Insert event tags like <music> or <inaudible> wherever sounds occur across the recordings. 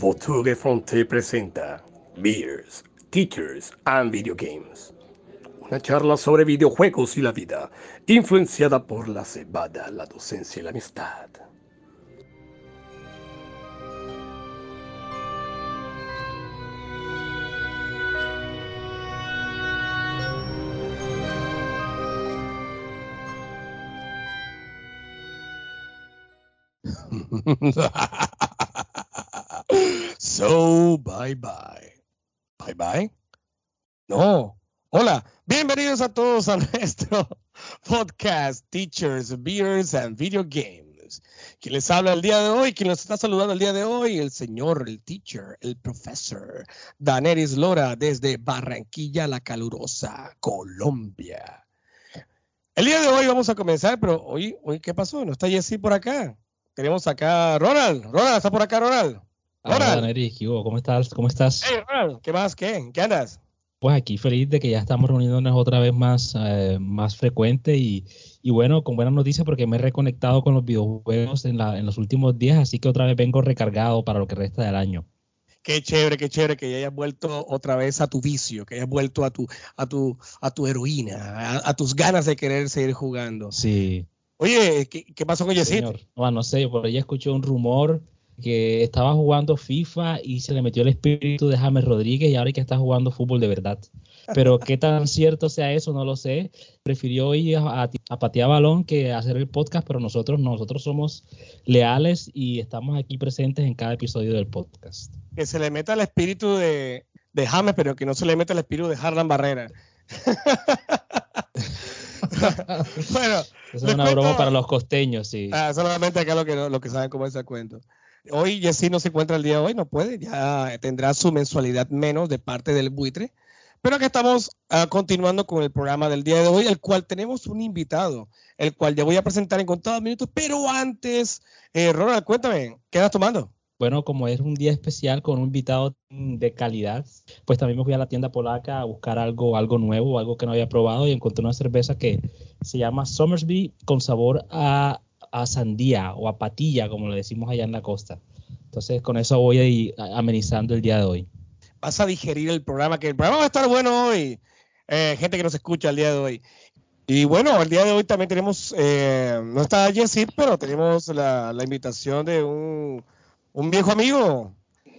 Votuge Fonte presenta Beers, Teachers and Video Games. Una charla sobre videojuegos y la vida, influenciada por la cebada, la docencia y la amistad. <laughs> so, bye bye. Bye bye. No. Hola, bienvenidos a todos a <laughs> nuestro podcast Teachers, Beers and Video Games. Quien les habla el día de hoy, quien nos está saludando el día de hoy, el señor, el teacher, el profesor Daneris Lora desde Barranquilla la Calurosa, Colombia. El día de hoy vamos a comenzar, pero hoy, hoy ¿qué pasó? ¿No está Jessy por acá? Tenemos acá Ronald. Ronald, ¿está por acá Ronald? Hola, ¿cómo estás? ¿Cómo estás? Hey, Ronald, ¿qué más? ¿Qué? ¿Qué andas? Pues aquí feliz de que ya estamos reuniéndonos otra vez más, eh, más frecuente y, y, bueno, con buenas noticias porque me he reconectado con los videojuegos en, la, en los últimos días, así que otra vez vengo recargado para lo que resta del año. Qué chévere, qué chévere que ya hayas vuelto otra vez a tu vicio, que hayas vuelto a tu, a tu, a tu heroína, a, a tus ganas de querer seguir jugando. Sí. Oye, ¿qué, qué pasó con Yesid? No, no sé, por ahí escuché un rumor que estaba jugando FIFA y se le metió el espíritu de James Rodríguez y ahora que está jugando fútbol de verdad. <laughs> Pero qué tan cierto sea eso, no lo sé. Prefirió ir a, a, patear balón que hacer el podcast, pero nosotros, nosotros somos leales y estamos aquí presentes en cada episodio del podcast. Que se le meta el espíritu de, de James, pero que no se le meta el espíritu de Harlan Barrera. <laughs> bueno, es una broma para los costeños, sí. Ah, solamente acá lo que, lo que saben cómo es el cuento. Hoy Jessy no se encuentra el día de hoy, no puede, ya tendrá su mensualidad menos de parte del buitre. Pero acá estamos uh, continuando con el programa del día de hoy, el cual tenemos un invitado, el cual ya voy a presentar en contados minutos. Pero antes, eh, Ronald, cuéntame, ¿qué estás tomando? Bueno, como es un día especial con un invitado de calidad, pues también me fui a la tienda polaca a buscar algo, algo nuevo, algo que no había probado y encontré una cerveza que se llama Somersby con sabor a, a sandía o a patilla, como le decimos allá en la costa. Entonces, con eso voy a ir amenizando el día de hoy. Vas a digerir el programa, que el programa va a estar bueno hoy. Eh, gente que nos escucha el día de hoy. Y bueno, el día de hoy también tenemos, eh, no está Jessit, pero tenemos la, la invitación de un un viejo amigo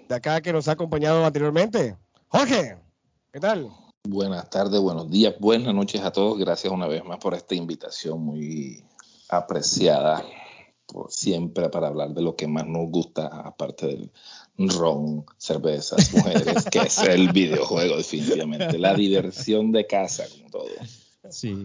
de acá que nos ha acompañado anteriormente. Jorge, ¿qué tal? Buenas tardes, buenos días, buenas noches a todos. Gracias una vez más por esta invitación muy apreciada por siempre para hablar de lo que más nos gusta, aparte del ron, cervezas, mujeres, que es el videojuego definitivamente, la diversión de casa, como todo. Sí.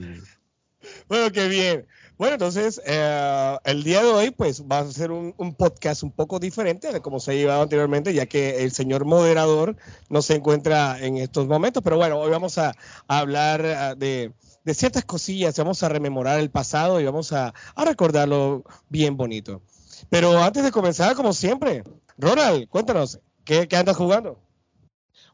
Bueno, qué bien. Bueno, entonces, eh, el día de hoy, pues, va a ser un, un, podcast un poco diferente de como se ha llevado anteriormente, ya que el señor moderador no se encuentra en estos momentos. Pero bueno, hoy vamos a, a hablar uh, de, de, ciertas cosillas, vamos a rememorar el pasado y vamos a, a, recordarlo bien bonito. Pero antes de comenzar, como siempre, Ronald, cuéntanos, ¿qué, qué andas jugando?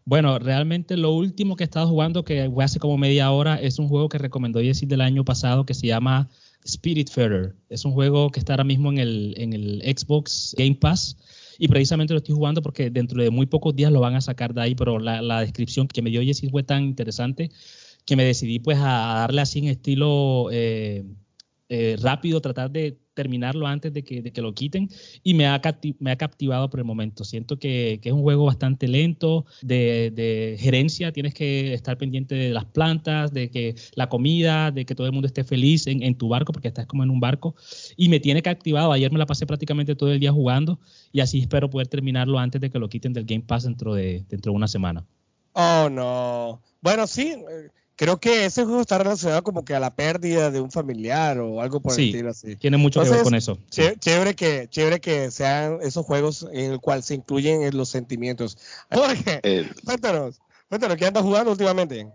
Bueno, realmente lo último que he estado jugando, que fue hace como media hora, es un juego que recomendó Jessy del año pasado que se llama Spiritfarer. Es un juego que está ahora mismo en el, en el Xbox Game Pass y precisamente lo estoy jugando porque dentro de muy pocos días lo van a sacar de ahí, pero la, la descripción que me dio Jessy fue tan interesante que me decidí pues a, darle así en estilo eh, eh, rápido, tratar de terminarlo antes de que, de que lo quiten y me ha, me ha captivado por el momento. Siento que, que es un juego bastante lento, de, de, gerencia, tienes que estar pendiente de las plantas, de que la comida, de que todo el mundo esté feliz en, en, tu barco, porque estás como en un barco, y me tiene captivado. Ayer me la pasé prácticamente todo el día jugando y así espero poder terminarlo antes de que lo quiten del Game Pass dentro de, dentro de una semana. Oh, no. Bueno, sí. Creo que ese juego está relacionado como que a la pérdida de un familiar o algo por sí, el estilo así. Tiene mucho Entonces, que ver con eso. Sí. Chévere, que, chévere que sean esos juegos en el cual se incluyen los sentimientos. <laughs> Jorge, eh, cuéntanos, cuéntanos, ¿qué andas jugando últimamente?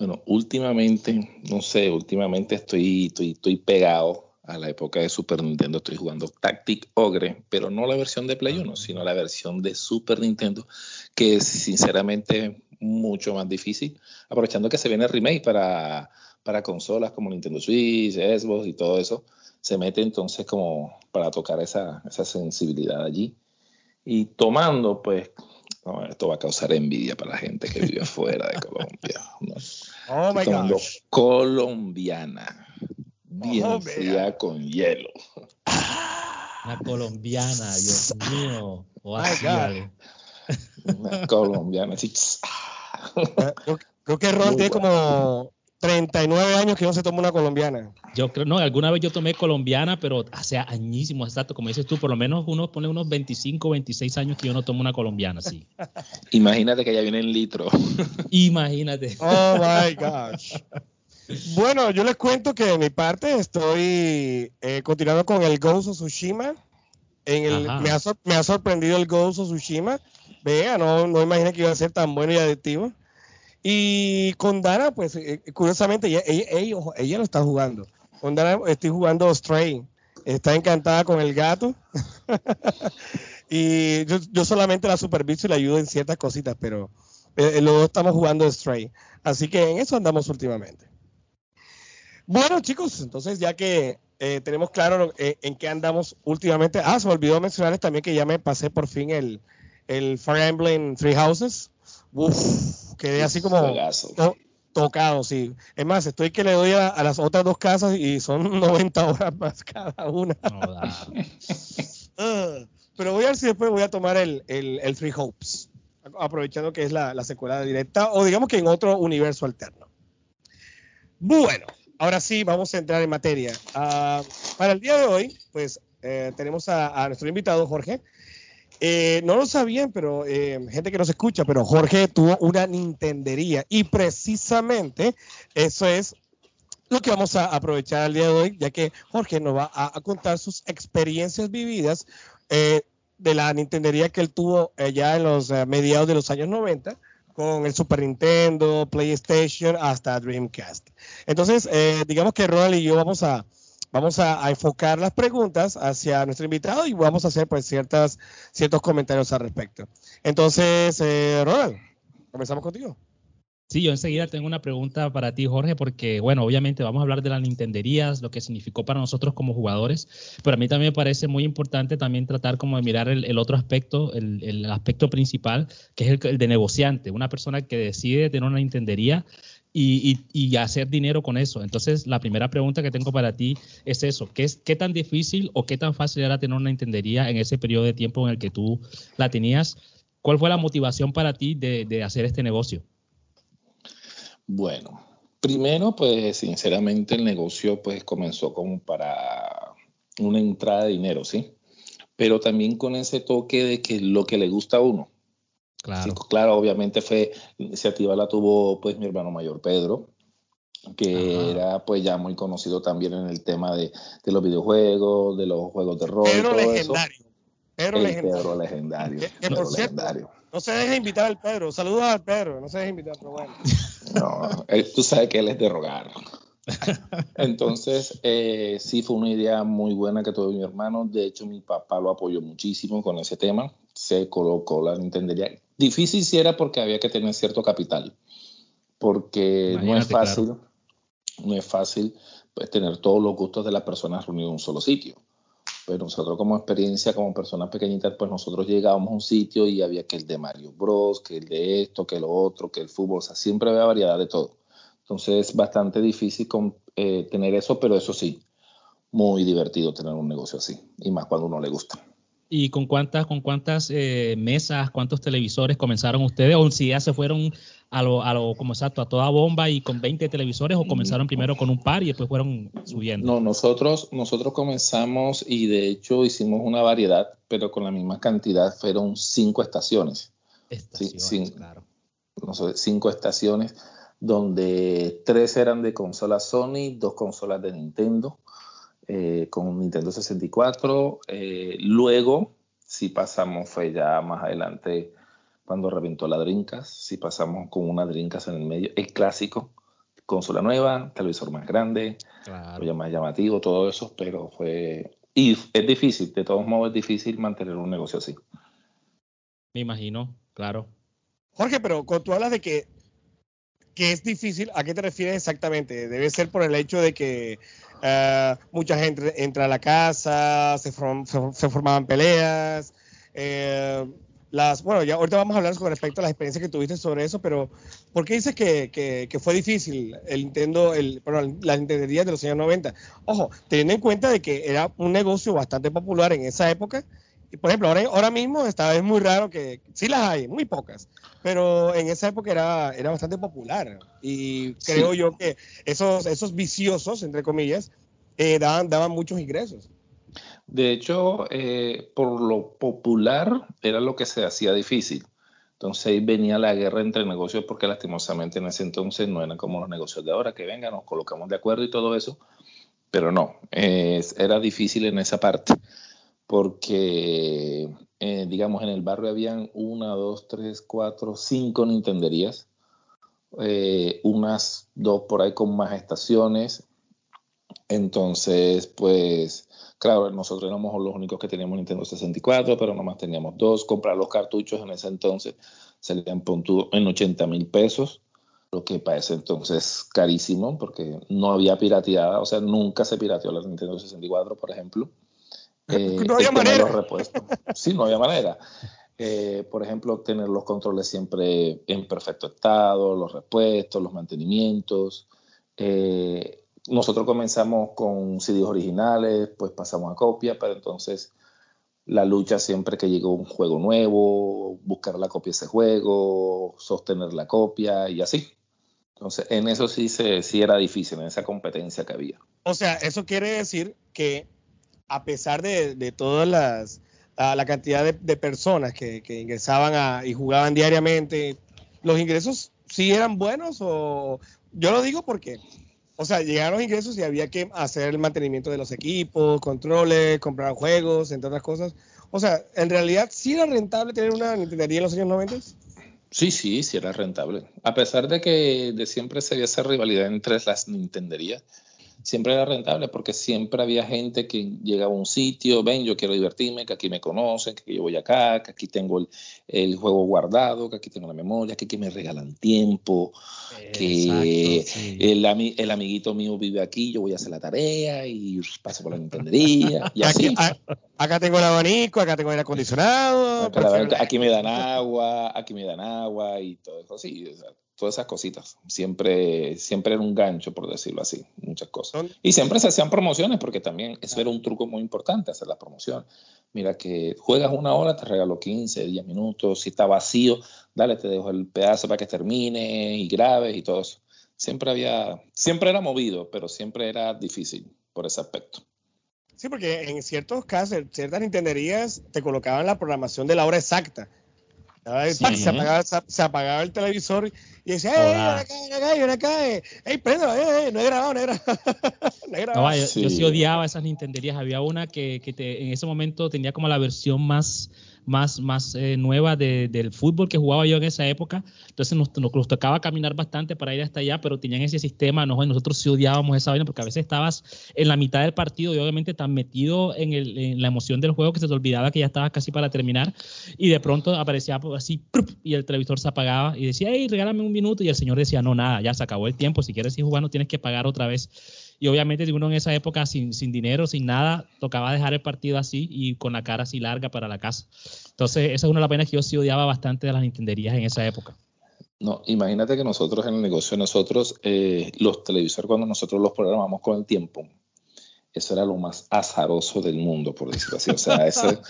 Bueno, últimamente, no sé, últimamente estoy, estoy, estoy pegado a la época de Super Nintendo. Estoy jugando Tactic Ogre, pero no la versión de Play 1, sino la versión de Super Nintendo, que sinceramente mucho más difícil, aprovechando que se viene el remake para, para consolas como Nintendo Switch, Xbox y todo eso, se mete entonces como para tocar esa, esa sensibilidad allí. Y tomando, pues, esto va a causar envidia para la gente que vive <laughs> fuera de Colombia. Oh my gosh. Colombiana. Bien oh, fría con hielo. Una colombiana, Dios mío. Oh, Una colombiana, sí. Creo, que Ron tiene como 39 años que no se toma una colombiana. Yo creo, no, alguna vez yo tomé colombiana, pero hace añísimos, exacto, como dices tú, por lo menos uno pone unos 25, 26 años que yo no tomo una colombiana, sí. <laughs> Imagínate que ya viene en litro. <laughs> Imagínate. Oh my gosh. Bueno, yo les cuento que de mi parte estoy eh, continuando con el Ghost of Tsushima. En el, me, ha, me, ha, sorprendido el Ghost of Tsushima. Vea, no, no imaginé que iba a ser tan bueno y adictivo. Y con Dana, pues eh, curiosamente, ella, ella, lo está jugando. Con Dana estoy jugando Stray. Está encantada con el gato. <laughs> y yo, solamente la superviso y le ayudo en ciertas cositas, pero eh, luego estamos jugando Stray. Así que en eso andamos últimamente. Bueno, chicos, entonces ya que eh, tenemos claro en qué andamos últimamente. Ah, se me olvidó mencionarles también que ya me pasé por fin el, el Fire Emblem Three Houses. Uf, quedé así como tocado, sí. Es más, estoy que le doy a, las otras dos casas y son <laughs> 90 horas más cada una. <laughs> Pero voy a ver si después voy a tomar el, el, Three Hopes, aprovechando que es la, la secuela directa, o digamos que en otro universo alterno. Bueno, ahora sí, vamos a entrar en materia. Ah, para el día de hoy, pues eh, tenemos a, nuestro invitado, Jorge, eh, no lo sabían, pero eh, gente que nos escucha, pero Jorge tuvo una Nintendería y precisamente eso es lo que vamos a aprovechar el día de hoy, ya que Jorge nos va a, contar sus experiencias vividas eh, de la Nintendería que él tuvo ya en los mediados de los años 90 con el Super Nintendo, PlayStation hasta Dreamcast. Entonces, digamos que Ronald y yo vamos a, vamos a, enfocar las preguntas hacia nuestro invitado y vamos a hacer pues ciertas, ciertos comentarios al respecto. Entonces, eh, Ronald, comenzamos contigo. Sí, yo enseguida tengo una pregunta para ti, Jorge, porque, bueno, obviamente vamos a hablar de las Nintenderías, lo que significó para nosotros como jugadores, pero a mí también me parece muy importante también tratar como de mirar el, otro aspecto, el, aspecto principal, que es el, el, de negociante, una persona que decide tener una Nintendería y, hacer dinero con eso. Entonces, la primera pregunta que tengo para ti es eso, ¿qué, es, qué tan difícil o qué tan fácil era tener una entendería en ese periodo de tiempo en el que tú la tenías? ¿Cuál fue la motivación para ti de, hacer este negocio? Bueno, primero, pues sinceramente el negocio pues comenzó como para una entrada de dinero, ¿sí? Pero también con ese toque de que lo que le gusta a uno. Claro. claro, obviamente fue, iniciativa la tuvo pues mi hermano mayor Pedro, que era pues ya muy conocido también en el tema de, de los videojuegos, de los juegos de rol. Pedro legendario. Pedro legendario. Pedro legendario. por Cierto, no se deje invitar al Pedro. Saludos al Pedro. No se deje invitar, pero bueno. No, tú sabes que él es de rogar. Entonces, eh, sí fue una idea muy buena que tuvo mi hermano. De hecho, mi papá lo apoyó muchísimo con ese tema. Se colocó la entendería. Difícil si era porque había que tener cierto capital, porque no es fácil, no es fácil pues, tener todos los gustos de las personas reunidos en un solo sitio. Pero nosotros como experiencia, como personas pequeñitas, pues nosotros llegábamos a un sitio y había que el de Mario Bros, que el de esto, que lo otro, que el fútbol, o sea, siempre había variedad de todo. Entonces es bastante difícil con, eh, tener eso, pero eso sí, muy divertido tener un negocio así, y más cuando uno le gusta. ¿Y con cuántas, con cuántas eh, mesas, cuántos televisores comenzaron ustedes? ¿O si ya se fueron a lo, a lo, como exacto, a toda bomba y con 20 televisores o comenzaron primero con un par y después fueron subiendo? No, nosotros, nosotros comenzamos y de hecho hicimos una variedad, pero con la misma cantidad fueron cinco estaciones. Estaciones, claro. cinco estaciones donde tres eran de consola Sony, dos consolas de Nintendo eh, con Nintendo 64. Eh, luego, si pasamos, fue ya más adelante cuando reventó la Drinkas, si pasamos con una Drinkas en el medio, el clásico, consola nueva, televisor más grande, claro. más llamativo, todo eso, pero fue... Y es difícil, de todos modos es difícil mantener un negocio así. Me imagino, claro. Jorge, pero cuando tú hablas de que, que es difícil, ¿a qué te refieres exactamente? Debe ser por el hecho de que Uh, mucha gente entra a la casa, se, formaban peleas, Eh, las, bueno, ya ahorita vamos a hablar con respecto a las experiencias que tuviste sobre eso, pero ¿por qué dices que, que, que fue difícil el Nintendo, el, perdón, la Nintendería de los años 90? Ojo, teniendo en cuenta de que era un negocio bastante popular en esa época, por ejemplo, ahora, ahora mismo está, es muy raro que, sí las hay, muy pocas, pero en esa época era, era bastante popular y creo Sí. yo que esos, esos viciosos, entre comillas, eh, daban, daban muchos ingresos. De hecho, eh, por lo popular era lo que se hacía difícil. Entonces ahí venía la guerra entre negocios porque lastimosamente en ese entonces no eran como los negocios de ahora, que vengan, nos colocamos de acuerdo y todo eso. Pero no, eh, era difícil en esa parte porque, eh, digamos, en el barrio habían una, dos, tres, cuatro, cinco Nintenderías, eh, unas dos por ahí con más estaciones. Entonces, pues, claro, nosotros éramos los únicos que teníamos Nintendo 64, pero nomás teníamos dos. Comprar los cartuchos en ese entonces salían en 80 mil pesos, lo que para ese entonces carísimo, porque no había pirateada, o sea, nunca se pirateó la Nintendo 64, por ejemplo. <laughs> Eh, No había manera. los repuestos. Sí, no había manera. Eh, por ejemplo, tener los controles siempre en perfecto estado, los repuestos, los mantenimientos. Eh, nosotros comenzamos con CDs originales, pues pasamos a copia, pero entonces la lucha siempre que llegó un juego nuevo, buscar la copia de ese juego, sostener la copia y así. Entonces, en eso sí, se, sí era difícil, en esa competencia que había. O sea, eso quiere decir que a pesar de, todas las a la cantidad de, personas que, ingresaban y jugaban diariamente, los ingresos sí eran buenos o yo lo digo porque, o sea, llegaron los ingresos y había que hacer el mantenimiento de los equipos, controles, comprar juegos, entre otras cosas. O sea, en realidad sí era rentable tener una Nintendería en los años 90. Sí, sí, sí era rentable. A pesar de que de siempre se había esa rivalidad entre las Nintenderías, siempre era rentable porque siempre había gente que llegaba a un sitio, ven, yo quiero divertirme, que aquí me conocen, que yo voy acá, que aquí tengo el, el juego guardado, que aquí tengo la memoria, que aquí me regalan tiempo, que sí. el, el amiguito mío vive aquí, yo voy a hacer la tarea y paso por la Nintendería y así. Aquí, acá tengo el abanico, acá tengo el acondicionado. Acá, aquí me dan <laughs> agua, aquí me dan agua y todo eso, sí, o sea, todas esas cositas. Siempre, siempre era un gancho, por decirlo así, muchas cosas. Y siempre se hacían promociones, porque también eso era un truco muy importante, hacer la promoción. Mira que juegas una hora, te regalo 15, 10 minutos, si está vacío, dale, te dejo el pedazo para que termine y grabes y todo eso. Siempre había, siempre era movido, pero siempre era difícil por ese aspecto. Sí, porque en ciertos casos, en ciertas nintenderías te colocaban la programación de la hora exacta. Sí. pac, se, apagaba, se, se apagaba el televisor y decía, ¡eh, Hola. ven acá, ven acá, ven acá! ¡Eh, ey, eh, eh, no he grabado, no he grabado! <laughs> no he No, grabado. vaya, Sí. Yo sí odiaba esas Nintenderías. Había una que, que te- en ese momento tenía como la versión más, más, más eh, nueva de- del fútbol que jugaba yo en esa época. Entonces nos, nos- nos tocaba caminar bastante para ir hasta allá, pero tenían ese sistema. ¿no? Nosotros sí odiábamos esa vaina porque a veces estabas en la mitad del partido y obviamente tan metido en, el- en la emoción del juego que se te olvidaba que ya estabas casi para terminar y de pronto aparecía así y el televisor se apagaba y decía, hey, regálame un minuto y el señor decía, no, nada, ya se acabó el tiempo, si quieres ir jugando tienes que pagar otra vez. Y obviamente si uno en esa época sin, sin dinero, sin nada, tocaba dejar el partido así y con la cara así larga para la casa. Entonces esa es una de las vainas que yo sí odiaba bastante de las nintenderías en esa época. No, imagínate que nosotros en el negocio, nosotros, eh, los televisores, cuando nosotros los programamos con el tiempo, eso era lo más azaroso del mundo, por decirlo así. O sea, <laughs> eso,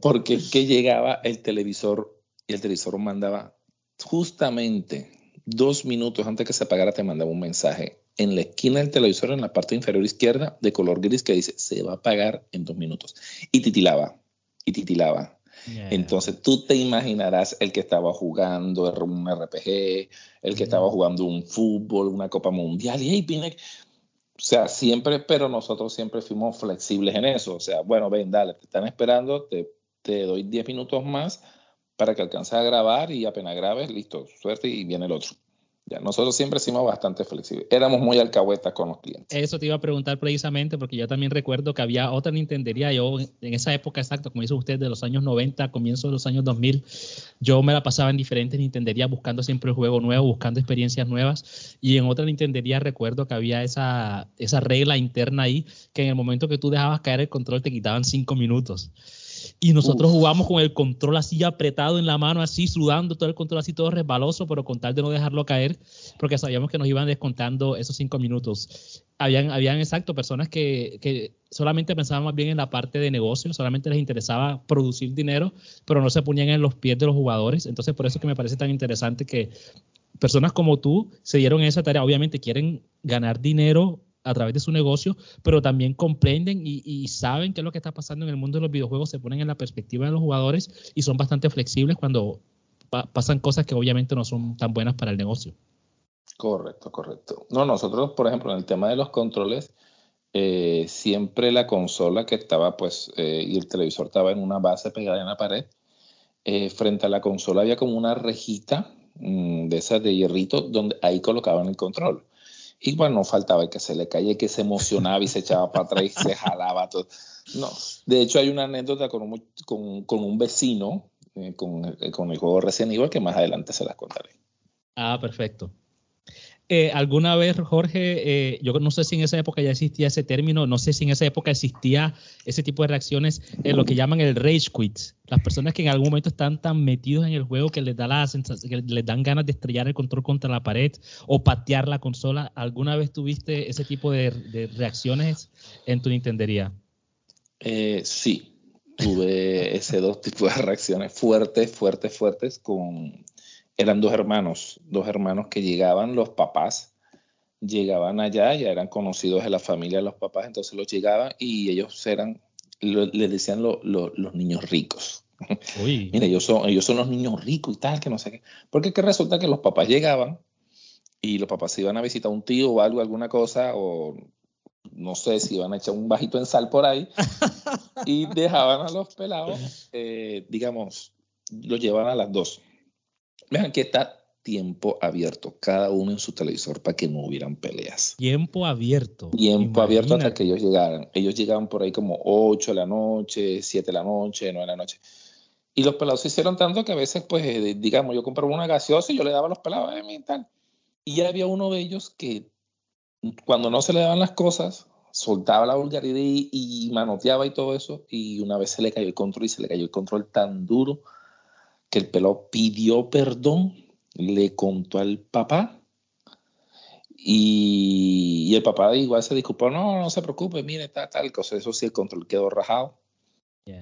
porque que llegaba el televisor y el televisor mandaba justamente dos minutos antes que se apagara, te mandaba un mensaje en la esquina del televisor, en la parte inferior izquierda, de color gris, que dice, se va a apagar en dos minutos. Y titilaba, y titilaba. Entonces tú te imaginarás el que estaba jugando un RPG, el que estaba jugando un fútbol, una Copa Mundial, y hey, viene. O sea, siempre, pero nosotros siempre fuimos flexibles en eso. O sea, bueno, ven, dale, te están esperando, te, te doy 10 minutos más para que alcances a grabar y apenas grabes, listo, suerte y viene el otro. Ya, nosotros siempre fuimos bastante flexibles. Éramos muy alcahuetas con los clientes. Eso te iba a preguntar precisamente porque yo también recuerdo que había otra Nintendería. Yo en esa época, exacto, como dice usted, de los años 90, comienzo de los años 2000, yo me la pasaba en diferentes Nintenderías buscando siempre el juego nuevo, buscando experiencias nuevas. Y en otra Nintendería recuerdo que había esa, esa regla interna ahí que en el momento que tú dejabas caer el control te quitaban cinco minutos. Y nosotros jugamos con el control así apretado en la mano, así sudando, todo el control así todo resbaloso, pero con tal de no dejarlo caer, porque sabíamos que nos iban descontando esos cinco minutos. Habían, habían exacto, personas que, que solamente pensaban más bien en la parte de negocio, solamente les interesaba producir dinero, pero no se ponían en los pies de los jugadores. Entonces, por eso es que me parece tan interesante que personas como tú se dieron esa tarea. Obviamente quieren ganar dinero a través de su negocio, pero también comprenden y, saben qué es lo que está pasando en el mundo de los videojuegos, se ponen en la perspectiva de los jugadores y son bastante flexibles cuando pasan cosas que obviamente no son tan buenas para el negocio. Correcto, correcto. No, nosotros, por ejemplo, en el tema de los controles, eh, siempre la consola que estaba, pues, eh, y el televisor estaba en una base pegada en la pared, eh, frente a la consola había como una rejita mm, de esas de hierrito donde ahí colocaban el control. Y bueno, no faltaba el que se le caía, que se emocionaba y se echaba para atrás y se <laughs> jalaba todo. No, de hecho hay una anécdota con un, con, con un vecino eh, con, eh, con, el juego recién igual que más adelante se las contaré. Ah, perfecto. Eh, ¿Alguna vez, Jorge, eh, yo no sé si en esa época ya existía ese término, no sé si en esa época existía ese tipo de reacciones en lo que llaman el rage quit, las personas que en algún momento están tan metidos en el juego que les dan ganas de estrellar el control contra la pared o patear la consola. ¿Alguna vez tuviste ese tipo de, reacciones en tu Nintendería? Eh, sí, tuve ese dos tipos de reacciones fuertes, fuertes, fuertes con eran dos hermanos, dos hermanos que llegaban, los papás llegaban allá, ya eran conocidos de la familia de los papás, entonces los llegaban y ellos eran, les decían los niños ricos. <laughs> Uy. Mira, ellos son, ellos son los niños ricos y tal, que no sé qué. Porque que resulta que los papás llegaban y los papás se iban a visitar a un tío o algo, alguna cosa, o no sé si iban a echar un bajito en sal por ahí, <laughs> y dejaban a los pelados, eh, digamos, los llevaban a las dos Vean que está tiempo abierto, cada uno en su televisor para que no hubieran peleas. Tiempo abierto. Tiempo abierto hasta que ellos llegaran. Ellos llegaban por ahí como 8 de la noche, 7 de la noche, 9 de la noche. Y los pelados se hicieron tanto que a veces, pues, eh, digamos, yo compraba una gaseosa y yo le daba a los pelados, eh, y tal. Y ya había uno de ellos que cuando no se le daban las cosas, soltaba la vulgaridad y, y manoteaba y todo eso. Y una vez se le cayó el control y se le cayó el control tan duro que el pelado pidió perdón, le contó al papá y, el papá igual se disculpó, no, no se preocupe, mire, tal, tal cosa, eso sí, el control quedó rajado.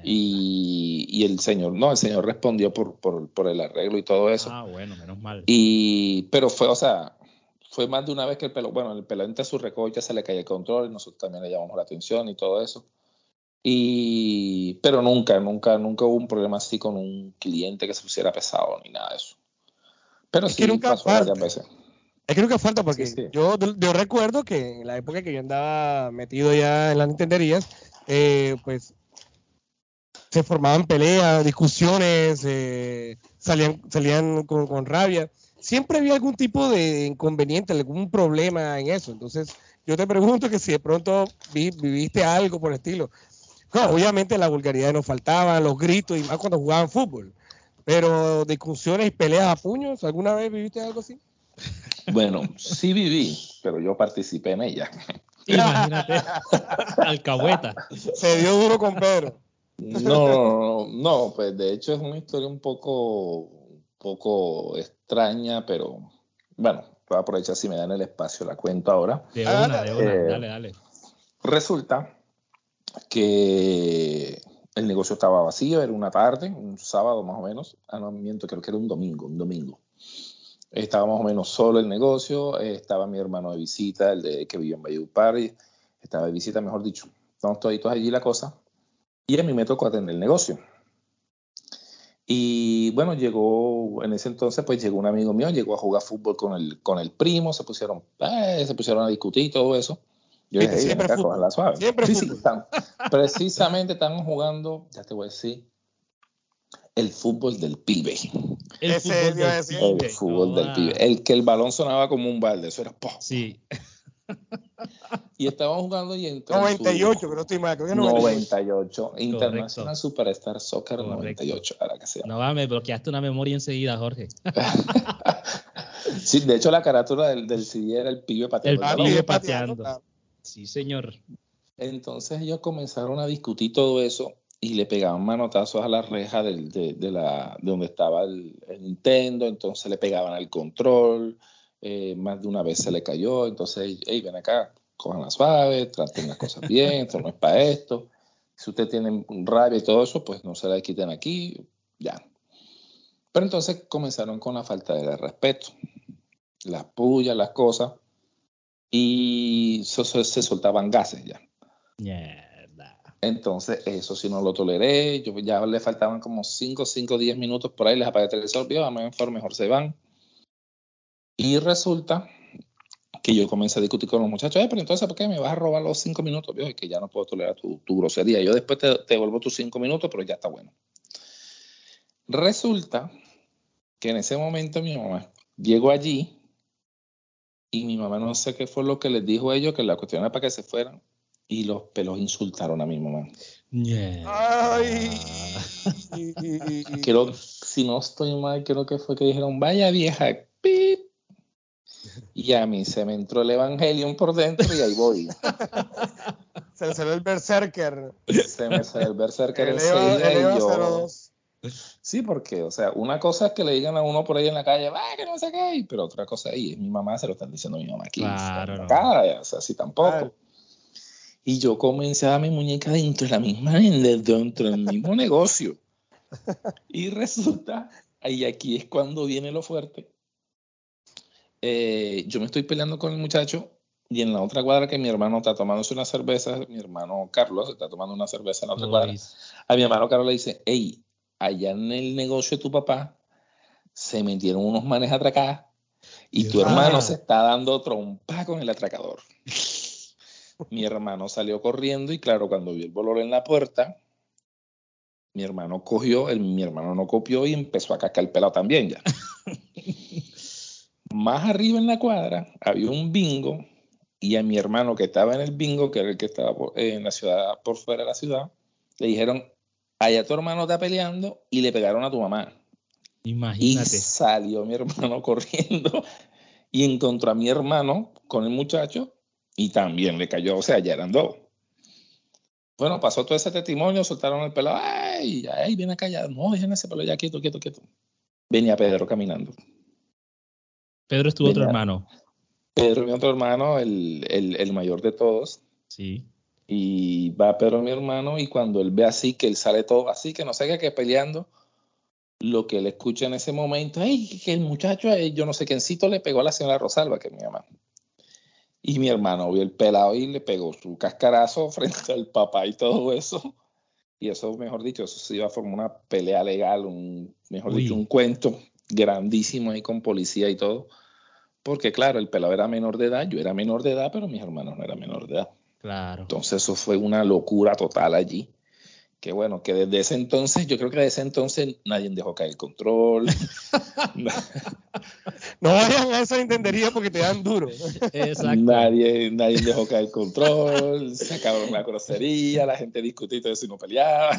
Y, el señor, no, el señor respondió por, por, el arreglo y todo eso. Ah, bueno, menos mal. Y, pero fue, o sea, fue más de una vez que el pelo, bueno, el pelo entre su recocha se le caía el control y nosotros también le llamamos la atención y todo eso. Y, pero nunca, nunca, nunca hubo un problema así con un cliente que se pusiera pesado ni nada de eso. Pero sí nunca pasó varias veces. Es que nunca falta porque Yo, yo recuerdo que en la época que yo andaba metido ya en las Nintenderías, eh, pues se formaban peleas, discusiones, eh, salían, salían con, con, rabia. Siempre había algún tipo de inconveniente, algún problema en eso. Entonces, yo te pregunto que si de pronto viviste algo por el estilo. No, obviamente la vulgaridad no faltaba, los gritos y más cuando jugaban fútbol. Pero discusiones y peleas a puños, ¿alguna vez viviste algo así? Bueno, sí viví, pero yo participé en ella. Imagínate, <laughs> alcahueta. Se dio duro con Pedro. No, no, no, pues de hecho es una historia un poco, un poco extraña, pero bueno, voy a aprovechar si me dan el espacio, la cuento ahora. De una, de una, eh, dale, dale. Resulta que el negocio estaba vacío, era una tarde, un sábado más o menos, ah, no, miento, creo que era un domingo, un domingo. Estaba más o menos solo el negocio, estaba mi hermano de visita, el de que vivía en Valledupar, estaba de visita, mejor dicho. Estamos toditos allí la cosa, y a mí me tocó atender el negocio. Y bueno, llegó, en ese entonces, pues llegó un amigo mío, llegó a jugar fútbol con el, con el primo, se pusieron, eh, se pusieron a discutir y todo eso. Yo dije, siempre fútbol. La suave. Siempre sí, fútbol. Sí, están, precisamente estamos jugando, ya te voy a decir, el fútbol del pibe. El Ese fútbol, del, pibe. el fútbol del pibe. El que el balón sonaba como un balde, eso era ¡pum! Sí. Y estábamos jugando y entró 98, pero estoy mal, creo que 98. 98. International Superstar Soccer Correcto. 98, ahora que sea. No va, me bloqueaste una memoria enseguida, Jorge. <laughs> sí, de hecho la carátula del, del CD era el pibe pateando. El pibe pateando. Sí, señor. Entonces ellos comenzaron a discutir todo eso y le pegaban manotazos a la reja de, la, de donde estaba el, Nintendo, entonces le pegaban al control, eh, más de una vez se le cayó, entonces, hey, ven acá, cojan la suave, traten las cosas bien, esto no es para esto. Si usted tiene rabia y todo eso, pues no se la quiten aquí, ya. Pero entonces comenzaron con la falta de respeto, las pullas, las cosas, y so- so- se soltaban gases ya. Mierda. Entonces, eso sí no lo toleré. Yo ya le faltaban como 5, 5, 10 minutos por ahí. Les apagué el televisor. A mejor, mejor se van. Y resulta que yo comencé a discutir con los muchachos. "Eh, pero entonces, ¿por qué me vas a robar los 5 minutos? Vio, es que ya no puedo tolerar tu, tu grosería. Yo después te, te devuelvo tus 5 minutos, pero ya está bueno. Resulta que en ese momento mi mamá llegó allí y mi mamá no sé qué fue lo que les dijo a ellos, que la cuestión era para que se fueran. Y los pelos insultaron a mi mamá. Mierda. Ay. Creo, si no estoy mal, creo que fue que dijeron, vaya vieja, pip. Y a mí se me entró el Evangelion por dentro y ahí voy. <laughs> Se le salió el Berserker. Se me salió el berserker El Eva, enseguida el Eva y yo... 02. Sí, porque, o sea, una cosa es que le digan a uno por ahí en la calle, va, que no sé qué, pero otra cosa ahí es mi mamá, se lo están diciendo a mi mamá aquí. Claro, no. Acá, o sea, así tampoco. Claro. Y yo comencé a dar mi muñeca dentro de la misma, dentro del mismo negocio. Y resulta, y aquí es cuando viene lo fuerte. Eh, yo me estoy peleando con el muchacho y en la otra cuadra que mi hermano está tomándose una cerveza, mi hermano Carlos está tomando una cerveza en la otra cuadra. Loris. A mi hermano Carlos le dice, hey, allá en el negocio de tu papá se metieron unos manes a atracar y tu hermano se está dando trompa con el atracador. <laughs> mi hermano salió corriendo y claro, cuando vio el bolor en la puerta, mi hermano cogió, el, mi hermano no copió y empezó a cascar el pelado también ya. <laughs> Más arriba en la cuadra había un bingo y a mi hermano que estaba en el bingo, que era el que estaba por- eh, en la ciudad, por fuera de la ciudad, le dijeron, allá tu hermano está peleando y le pegaron a tu mamá. Y Imagínate. salió mi hermano <laughs> corriendo y encontró a mi hermano con el muchacho y también le cayó, o sea, ya eran dos. Bueno, pasó todo ese testimonio, soltaron el pelo, ay, ay, viene acá ya, no, dejen ese pelo ya quieto, quieto, quieto. Venía Pedro caminando. Pedro es tu otro hermano. Pedro, mi otro hermano, el, el, el mayor de todos, Sí. Y va Pedro, mi hermano, y cuando él ve así, que él sale todo así, que no sé qué, que peleando, lo que él escucha en ese momento, ay, que el muchacho, eh, yo no sé quiéncito le pegó a la señora Rosalba, que es mi mamá. Y mi hermano vio el pelado y le pegó su cascarazo <laughs> frente al papá y todo eso. Y eso, mejor dicho, eso se iba a formar una pelea legal, un, mejor Uy. dicho, un cuento grandísimo ahí con policía y todo. Porque claro, el pelado era menor de edad, yo era menor de edad, pero mis hermanos no eran menor de edad. Claro. Entonces eso fue una locura total allí. Que bueno, que desde ese entonces, yo creo que desde ese entonces nadie dejó caer el control. <laughs> No vayan a esa intendería porque te dan duro. Exacto. nadie, nadie dejó caer el control. Se acabaron la grosería, la gente discutía y todo eso y no peleaba.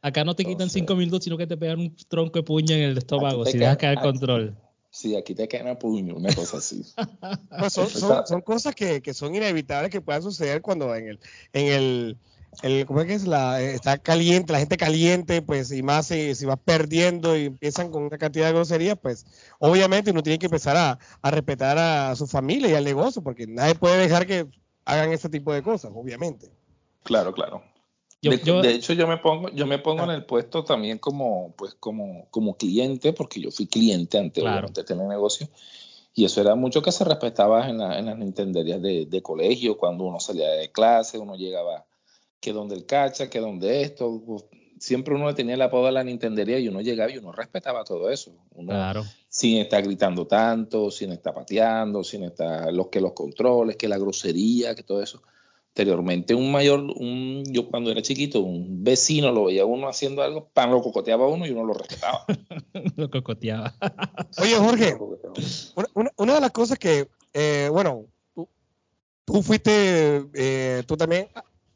Acá no te quitan cinco minutos, sino que te pegan un tronco de puña en el estómago si dejas caer el control. Sí, aquí te caen a puño, una cosa así. <laughs> Pues son, son, son cosas que, que son inevitables que puedan suceder cuando en el, en el, el ¿cómo es que es? La, eh, está caliente, la gente caliente, pues, y más si, si vas perdiendo y empiezan con una cantidad de groserías, pues, obviamente uno tiene que empezar a, a respetar a su familia y al negocio, porque nadie puede dejar que hagan ese tipo de cosas, obviamente. Claro, claro. Yo- de, yo- de hecho, yo me pongo, yo me pongo en el puesto también como, pues, como, como cliente, porque yo fui cliente ante Claro. obviamente, tener negocio. Y eso era mucho que se respetaba en, la- en las nintenderías de, de colegio, cuando uno salía de clase, uno llegaba que donde el cacha, que donde esto. pues, siempre uno tenía el apodo a la nintendería y uno llegaba y uno respetaba todo eso. Uno, Claro. sin estar gritando tanto, sin estar pateando, sin estar los que los controles, que la grosería, que todo eso. Anteriormente un mayor, un, yo cuando era chiquito, un vecino lo veía uno haciendo algo, pan lo cocoteaba a uno y uno lo respetaba. <laughs> Lo cocoteaba. Oye, Jorge, una, una- de las cosas que, eh, bueno, tú, tú fuiste, eh, tú también,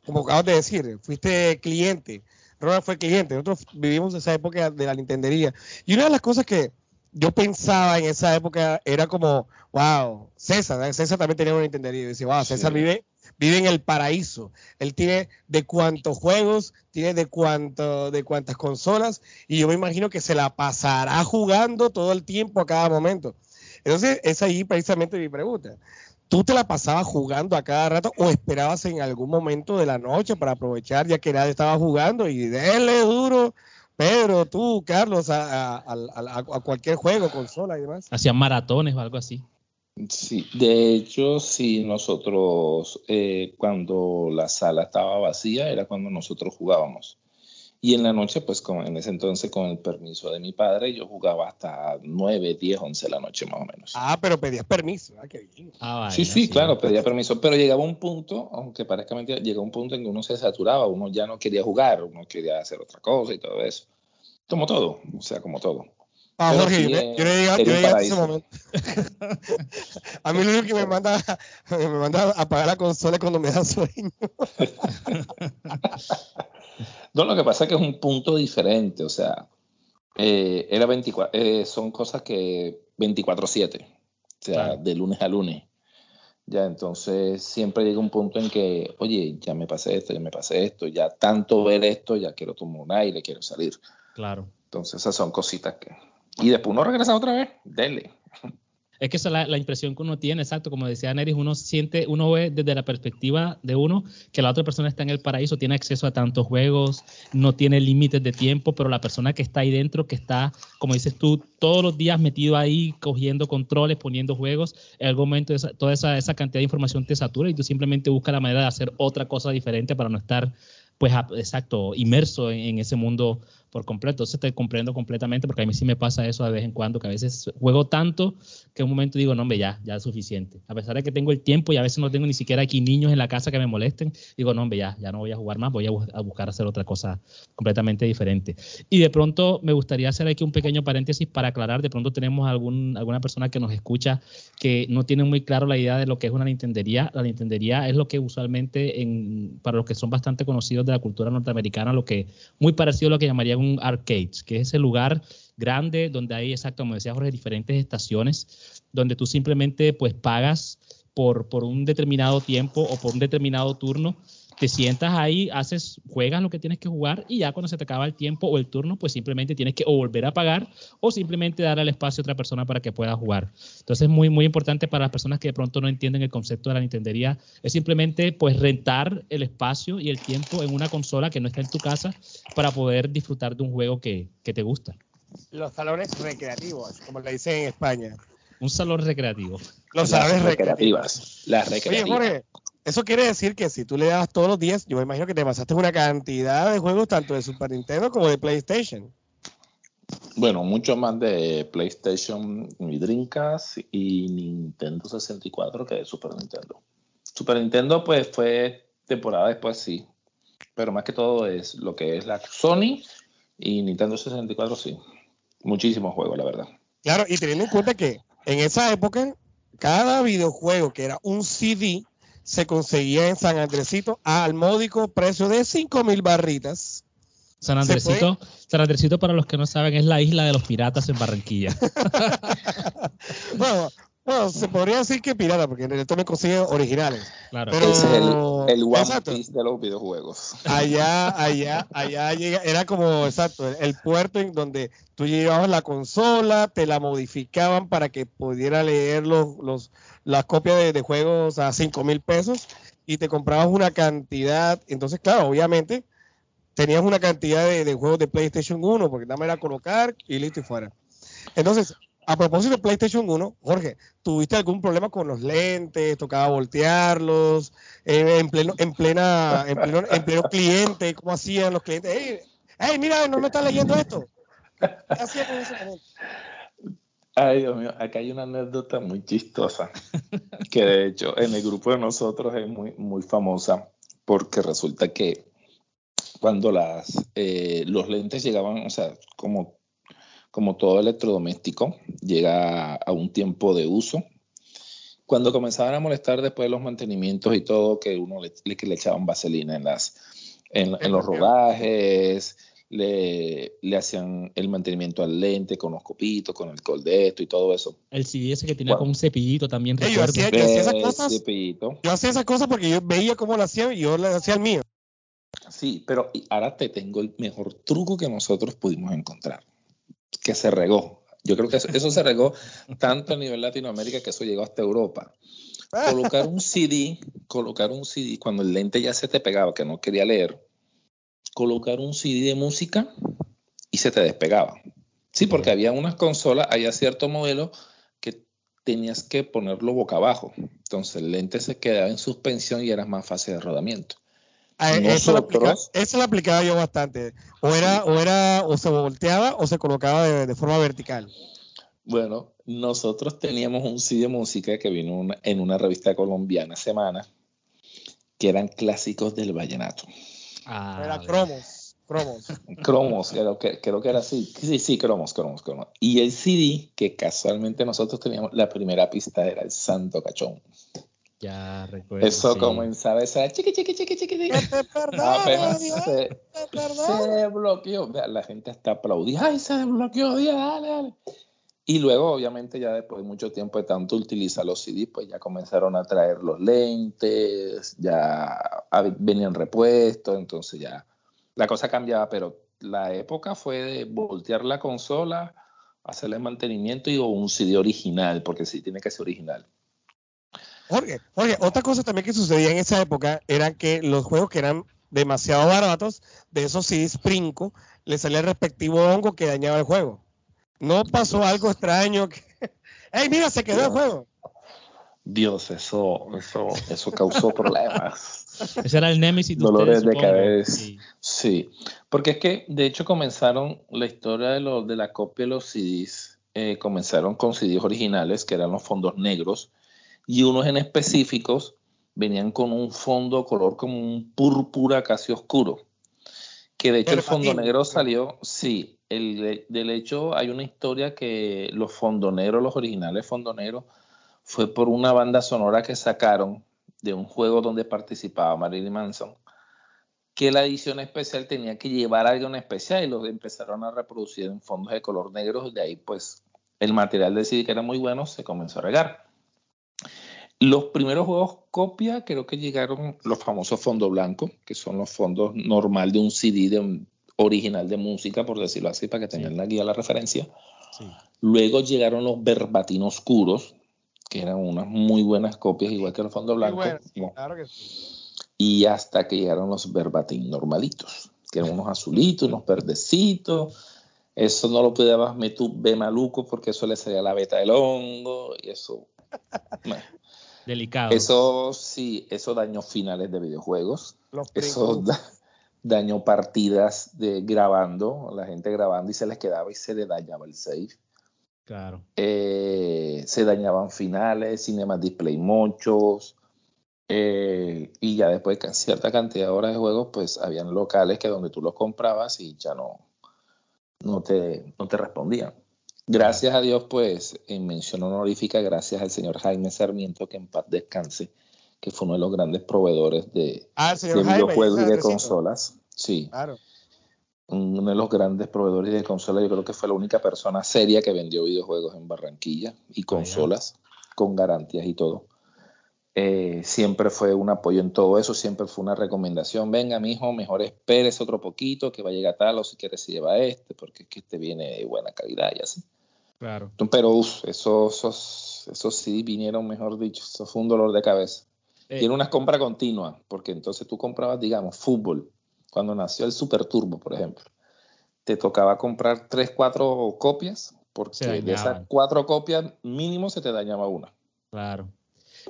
como acabas de decir, fuiste cliente. Ronald fue cliente. Nosotros vivimos esa época de la Nintendería. Y una de las cosas que yo pensaba en esa época era como, wow, César. César también tenía una Nintendería. Y yo decía, wow, Sí. César vive, vive en el paraíso. Él tiene de cuántos juegos, tiene de cuánto, de cuántas consolas, y yo me imagino que se la pasará jugando todo el tiempo a cada momento. Entonces, es ahí precisamente mi pregunta. ¿Tú te la pasabas jugando a cada rato o esperabas en algún momento de la noche para aprovechar ya que nadie estaba jugando y denle duro Pedro, tú, Carlos, a, cualquier juego, consola y demás. Hacían maratones o algo así. Sí, de hecho, sí, nosotros, eh, cuando la sala estaba vacía, era cuando nosotros jugábamos. Y en la noche, pues como en ese entonces, con el permiso de mi padre, yo jugaba hasta 9, 10, 11 de la noche más o menos. Ah, pero pedías permiso. Ah, qué bien. Ah, sí, sí, claro, pedía permiso. Pero llegaba un punto, aunque parezca mentira, llegaba un punto en que uno se saturaba, uno ya no quería jugar, uno quería hacer otra cosa y todo eso. Como todo, o sea, como todo. Ah, Jorge, yo, yo, le digo, yo ese momento. <laughs> a mí lo único que me manda, <laughs> me manda a apagar la consola cuando me da sueño. <laughs> no, lo que pasa es que es un punto diferente, o sea, eh, era 24, eh, son cosas que 24/7, o sea, de lunes a lunes. Ya, entonces siempre llega un punto en que, oye, ya me pasé esto, ya me pasé esto, ya tanto ver esto, ya quiero tomar un aire, quiero salir. Claro. Entonces esas son cositas que... Y después uno regresa otra vez, dele. Es que esa es la, impresión que uno tiene, exacto, como decía Neris, uno siente, uno ve desde la perspectiva de uno que la otra persona está en el paraíso, tiene acceso a tantos juegos, no tiene límites de tiempo, pero la persona que está ahí dentro, que está, como dices tú, todos los días metido ahí, cogiendo controles, poniendo juegos, en algún momento toda esa, esa cantidad de información te satura y tú simplemente buscas la manera de hacer otra cosa diferente para no estar pues exacto, inmerso en, ese mundo por completo. Entonces te comprendo completamente porque a mí sí me pasa eso de vez en cuando, que a veces juego tanto que en un momento digo, no, hombre, ya, ya es suficiente. A pesar de que tengo el tiempo y a veces no tengo ni siquiera aquí niños en la casa que me molesten, digo, no, hombre, ya, ya no voy a jugar más, voy a, buscar hacer otra cosa completamente diferente. Y de pronto me gustaría hacer aquí un pequeño paréntesis para aclarar, de pronto tenemos algún, alguna persona que nos escucha que no tiene muy claro la idea de lo que es una Nintendería. La Nintendería es lo que usualmente, en, para los que son bastante conocidos de la cultura norteamericana, lo que muy parecido a lo que llamarían un arcade, que es ese lugar grande donde hay, exacto, como decía Jorge, diferentes estaciones, donde tú simplemente pues pagas por, por un determinado tiempo o por un determinado turno te sientas ahí, haces, juegas lo que tienes que jugar y ya cuando se te acaba el tiempo o el turno, pues simplemente tienes que o volver a pagar o simplemente dar el espacio a otra persona para que pueda jugar. Entonces es muy, muy importante para las personas que de pronto no entienden el concepto de la Nintendería, es simplemente pues rentar el espacio y el tiempo en una consola que no está en tu casa para poder disfrutar de un juego que, que te gusta. Los salones recreativos, como le dicen en España. Un salón recreativo. Los salones recreativos. Las recreativas. Oye, Jorge, eso quiere decir que si tú le das todos los días, yo me imagino que te pasaste una cantidad de juegos tanto de Super Nintendo como de PlayStation. Bueno, mucho más de PlayStation y Dreamcast y Nintendo 64 que de Super Nintendo. Super Nintendo pues fue temporada después sí, pero más que todo es lo que es la Sony y Nintendo 64 sí. Muchísimos juegos, la verdad. Claro, y teniendo en cuenta que en esa época cada videojuego que era un CD se conseguía en San Andresito al módico precio de 5 mil barritas. San Andresito, San Andresito, para los que no saben, es la isla de los piratas en Barranquilla. <laughs> bueno, bueno, se podría decir que pirata, porque en realidad me consigue originales. Claro. Pero, Ese es el, el One Piece de los videojuegos. Allá, allá, allá llega, era como, exacto, el, puerto en donde tú llevabas la consola, te la modificaban para que pudiera leer los, los, las copias de, juegos a 5 mil pesos y te comprabas una cantidad. Entonces, claro, obviamente tenías una cantidad de, juegos de PlayStation 1 porque nada más era colocar y listo y fuera. Entonces, a propósito de PlayStation 1, Jorge, ¿tuviste algún problema con los lentes? ¿Tocaba voltearlos? Eh, en, pleno, en, plena, en, pleno, en pleno cliente, ¿cómo hacían los clientes? ¡Ey, hey, mira, no me estás leyendo esto! ¿Qué hacían con ese momento? Ay, Dios mío, acá hay una anécdota muy chistosa, <laughs> que de hecho en el grupo de nosotros es muy, muy famosa, porque resulta que cuando las, eh, los lentes llegaban, o sea, como, como todo electrodoméstico, llega a un tiempo de uso. Cuando comenzaban a molestar después de los mantenimientos y todo, que uno le, le, le echaban vaselina en, las, en, en los rodajes, le, le hacían el mantenimiento al lente con los copitos, con el col de esto y todo eso. El CD ese que tenía Bueno. con un cepillito también, yo hacía- yo hacía esas Ese cosas. cepillito. Yo hacía esas cosas porque yo veía cómo lo hacían y yo le hacía el mío. Sí, pero ahora te tengo el mejor truco que nosotros pudimos encontrar, que se regó. Yo creo que eso, eso se regó tanto a nivel Latinoamérica que eso llegó hasta Europa. Colocar un CD, colocar un CD cuando el lente ya se te pegaba, que no quería leer, colocar un CD de música y se te despegaba. Sí, porque había unas consolas, había cierto modelo que tenías que ponerlo boca abajo. Entonces el lente se quedaba en suspensión y era más fácil de rodamiento. Ah, Eso lo, aplica- Nosotros- eso lo aplicaba yo bastante. O era, o era, o se volteaba o se colocaba de, de forma vertical. Bueno, nosotros teníamos un CD de música que vino una- en una revista colombiana semana, que eran clásicos del vallenato. Ah, Era cromos, cromos. <laughs> Cromos, creo que, creo que era así. Sí, sí, cromos, cromos, cromos. Y el CD, que casualmente nosotros teníamos, la primera pista era el Santo Cachón. Ya recuerdo. Eso sí. comenzaba esa chiqui, chiqui, chiqui, chiqui, chiqui. Que te perdone, Apenas Dios, se, te se desbloqueó. Vea, La gente hasta aplaudía. ¡Ay, se desbloqueó! Dios, dale, dale! Y luego, obviamente, ya después de mucho tiempo de tanto utilizar los CDs, pues ya comenzaron a traer los lentes, ya venían repuestos, entonces ya la cosa cambiaba, pero la época fue de voltear la consola, hacerle mantenimiento y un CD original, porque sí tiene que ser original. Jorge, Jorge, otra cosa también que sucedía en esa época era que los juegos que eran demasiado baratos, de esos CDs Princo, le salía el respectivo hongo que dañaba el juego. No pasó algo extraño que. <laughs> ¡Ey, mira, se quedó el juego! Dios, eso, eso, eso causó problemas. <laughs> Ese era el Nemesis de Dolores ustedes, de cabeza. Sí. Sí, porque es que de hecho comenzaron la historia de, lo, de la copia de los CDs, eh, comenzaron con CDs originales, que eran los fondos negros, y unos en específicos venían con un fondo color como un púrpura casi oscuro. Que de hecho el fondo negro salió, sí, el, de- del hecho hay una historia que los fondoneros, los originales fondoneros, fue por una banda sonora que sacaron de un juego donde participaba Marilyn Manson que la edición especial tenía que llevar algo en especial y los empezaron a reproducir en fondos de color negro. De ahí, pues, el material de CD que era muy bueno se comenzó a regar. Los primeros juegos copia creo que llegaron los famosos fondos blancos, que son los fondos normal de un CD de un- original de música, por decirlo así, para que tengan la guía, la referencia. Sí. Luego llegaron los verbatim oscuros, que eran unas muy buenas copias, igual que los fondos Muy blancos. bueno, sí, como- claro que sí. y hasta que llegaron los verbatim normalitos, que eran unos azulitos, unos verdecitos. Eso no lo podías ve maluco porque eso le salía la beta del hongo y eso. <laughs> bueno, Delicado. eso sí, eso dañó finales de videojuegos. Los Eso da- dañó partidas de grabando, la gente grabando y se les quedaba y se le dañaba el save. Claro. Eh, se dañaban finales, cinemas display muchos, eh, y ya después de cierta cantidad de horas de juegos, pues habían locales que donde tú los comprabas y ya no, no, te, no te respondían. Gracias a Dios, pues, en mención honorífica, gracias al señor Jaime Sarmiento, que en paz descanse, que fue uno de los grandes proveedores de, Ah, de Jaime. videojuegos y ese de consolas. Sí, Claro. uno de los grandes proveedores de consolas. Yo creo que fue la única persona seria que vendió videojuegos en Barranquilla y consolas con garantías y todo. Eh, siempre fue un apoyo en todo eso, siempre fue una recomendación. Venga, mi hijo, mejor espérese otro poquito, que va a llegar tal, o si quieres se lleva este, porque es que este viene de buena calidad y así. Claro. Pero uf, esos, esos, esos sí vinieron, mejor dicho, eso fue un dolor de cabeza. Eh, Tiene una compra continua, porque entonces tú comprabas, digamos, fútbol. Cuando nació el Super Turbo, por ejemplo, te tocaba comprar tres, cuatro copias, Se porque de esas cuatro copias, mínimo se te dañaba una. Claro.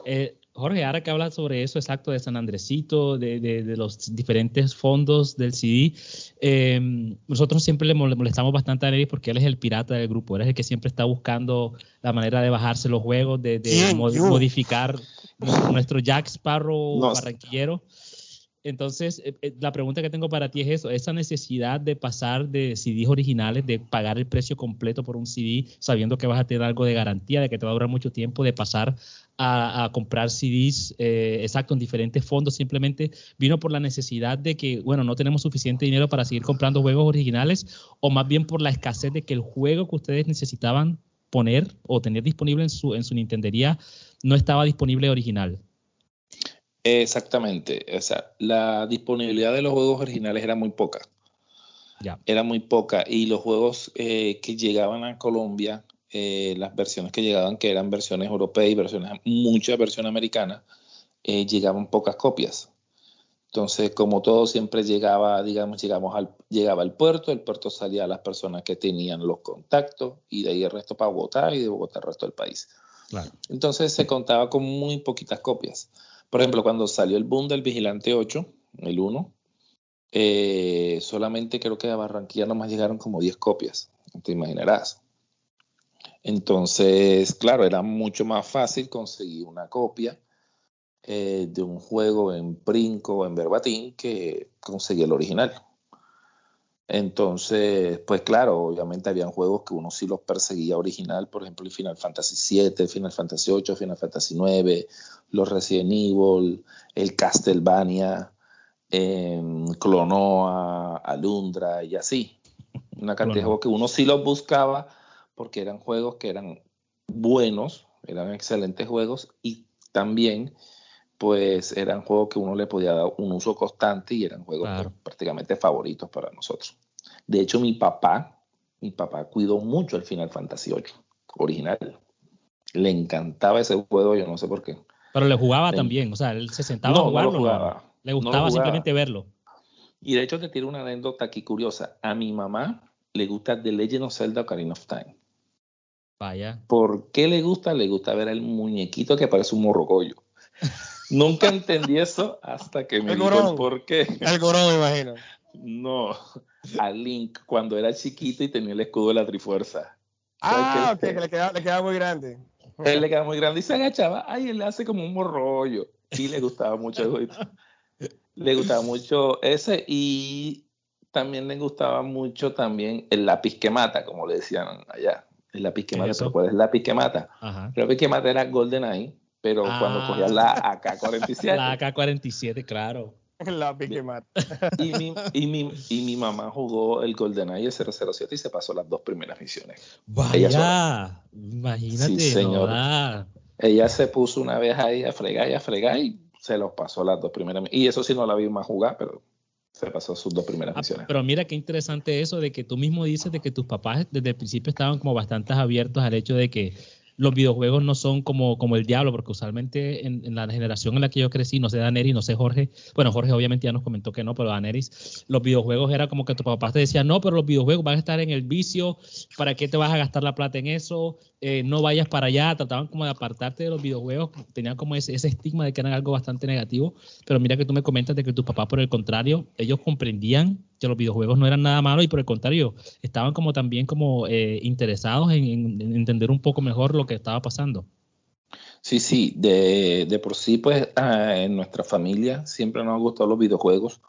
Eh, Jorge, ahora que hablas sobre eso exacto de San Andresito, de, de- de los diferentes fondos del CD, eh, nosotros siempre le mol- le molestamos bastante a Nery porque él es el pirata del grupo, él es el que siempre está buscando la manera de bajarse los juegos, de, modificar <laughs> nuestro Jack Sparrow No. barranquillero. Entonces, eh, eh, la pregunta que tengo para ti es eso, esa necesidad de pasar de CDs originales, de pagar el precio completo por un CD, sabiendo que vas a tener algo de garantía, de que te va a durar mucho tiempo, de pasar a, comprar CDs, eh, exacto, en diferentes fondos, simplemente vino por la necesidad de que, bueno, no tenemos suficiente dinero para seguir comprando juegos originales, o más bien por la escasez de que el juego que ustedes necesitaban poner o tener disponible en su, en su Nintendería no estaba disponible original. Exactamente. O sea, la disponibilidad de los juegos originales era muy poca. Era muy poca. Y los juegos eh, que llegaban a Colombia, eh, las versiones que llegaban, que eran versiones europeas y versiones, muchas versiones americanas, eh, llegaban pocas copias. Entonces, como todo siempre llegaba, digamos, llegamos al, llegaba al puerto, el puerto salía a las personas que tenían los contactos y de ahí el resto para Bogotá y de Bogotá el resto del país. Entonces se contaba con muy poquitas copias. Por ejemplo, cuando salió el boom del Vigilante 8, el 1, eh, solamente creo que a Barranquilla nomás llegaron como 10 copias, te imaginarás. Entonces, claro, era mucho más fácil conseguir una copia eh, de un juego en Princo o en Verbatim que conseguir el original. Entonces, pues claro, obviamente habían juegos que uno sí los perseguía original, por ejemplo, el Final Fantasy VII, Final Fantasy VIII, Final Fantasy IX, los Resident Evil, el Castlevania, eh, Clonoa, Alundra y así. Una cantidad de juegos que uno sí los buscaba porque eran juegos que eran buenos, eran excelentes juegos y también pues eran juegos que uno le podía dar un uso constante y eran juegos pues, prácticamente favoritos para nosotros. De hecho, mi papá, mi papá cuidó mucho el Final Fantasy VIII original. Le encantaba ese juego, yo no sé por qué. Pero le jugaba también, o sea, él se sentaba a jugarlo. No jugaba, le gustaba simplemente verlo. Y de hecho te tiro una anécdota aquí curiosa. A mi mamá le gusta The Legend of Zelda Ocarina of Time. Vaya. ¿Por qué le gusta? Le gusta ver el muñequito que parece un morrocollo. <laughs> Nunca entendí eso hasta que me el dijo el por qué. El gorón, me imagino. No, a Link cuando era chiquito y tenía el escudo de la Trifuerza. Ah, ok, que le quedaba, le quedaba muy grande. Él le quedaba muy grande y se agachaba. Ay, él le hace como un morrollo. Y le gustaba mucho el jueguito. Le gustaba mucho ese y también le gustaba mucho también el lápiz que mata, como le decían allá. El lápiz que mata, ¿pero cuál es el lápiz que mata? El lápiz que mata era GoldenEye pero cuando ah. cogías la AK-47. La AK-47, claro. <laughs> La que mata. Y mi, y, mi, <laughs> y mi mamá jugó el GoldenEye 007 y se pasó las dos primeras misiones. Vaya, imagínate. Sí, señor. Ella se puso una vez ahí a fregar y a fregar y se los pasó las dos primeras Y eso sí no la vi más jugar, pero se pasó sus dos primeras ah, misiones. Pero mira qué interesante eso de que tú mismo dices de que tus papás desde el principio estaban como bastante abiertos al hecho de que los videojuegos no son como, como el diablo, porque usualmente en, la generación en la que yo crecí, no sé Daneri, no sé Jorge, bueno, Jorge obviamente ya nos comentó que no, pero Daneris, los videojuegos era como que tu papá te decía, no, pero los videojuegos van a estar en el vicio, ¿para qué te vas a gastar la plata en eso? Eh, no vayas para allá, trataban como de apartarte de los videojuegos, tenían como ese, ese estigma de que eran algo bastante negativo, pero mira que tú me comentas de que tus papás, por el contrario, ellos comprendían que los videojuegos no eran nada malo y por el contrario, estaban como también como eh, interesados en, entender un poco mejor lo que estaba pasando. Sí, sí, de, de por sí, pues ah, en nuestra familia siempre nos han gustado los videojuegos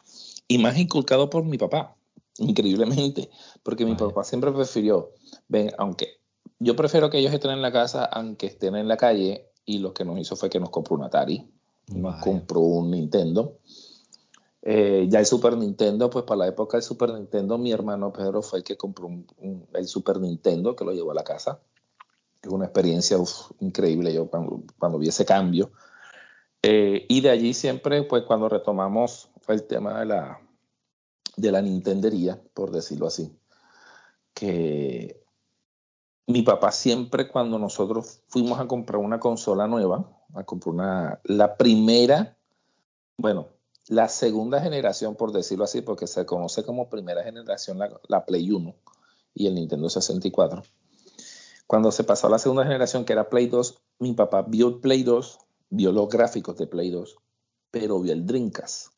y más inculcado por mi papá, increíblemente, porque mi papá siempre prefirió, ven, aunque yo prefiero que ellos estén en la casa aunque estén en la calle y lo que nos hizo fue que nos compró un Atari, nos compró un Nintendo eh, ya el Super Nintendo, pues para la época del Super Nintendo, mi hermano Pedro fue el que compró el Super Nintendo, que lo llevó a la casa. Es una experiencia increíble yo cuando, cuando, vi ese cambio. Eh, y de allí siempre, pues cuando retomamos el tema de la, de la Nintendería, por decirlo así, que mi papá siempre cuando nosotros fuimos a comprar una consola nueva, a comprar una, la primera, bueno, la segunda generación, por decirlo así, porque se conoce como primera generación la, Play 1 y el Nintendo 64. Cuando se pasó a la segunda generación, que era Play 2, mi papá vio Play 2, vio los gráficos de Play 2, pero vio el Dreamcast.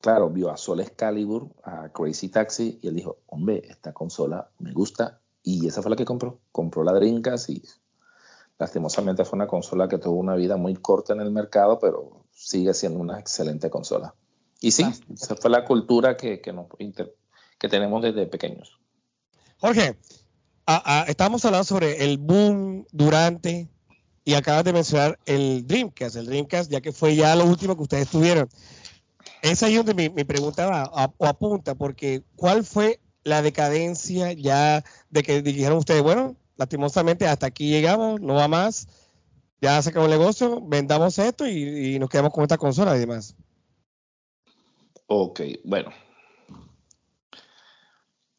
Claro, vio a Sol Excalibur, a Crazy Taxi, y él dijo, hombre, esta consola me gusta, y esa fue la que compró. Compró la Dreamcast y lastimosamente fue una consola que tuvo una vida muy corta en el mercado, pero sigue siendo una excelente consola. Y sí, esa fue la cultura que, que, nos, que tenemos desde pequeños. Jorge, estamos hablando sobre el boom durante y acabas de mencionar el Dreamcast, el Dreamcast, ya que fue ya lo último que ustedes tuvieron. Es donde mi, mi pregunta va o apunta, porque ¿cuál fue la decadencia ya de que dijeron ustedes, bueno, lastimosamente hasta aquí llegamos, no va más, ya se acabó el negocio, vendamos esto y, nos quedamos con esta consola y demás? Ok, bueno.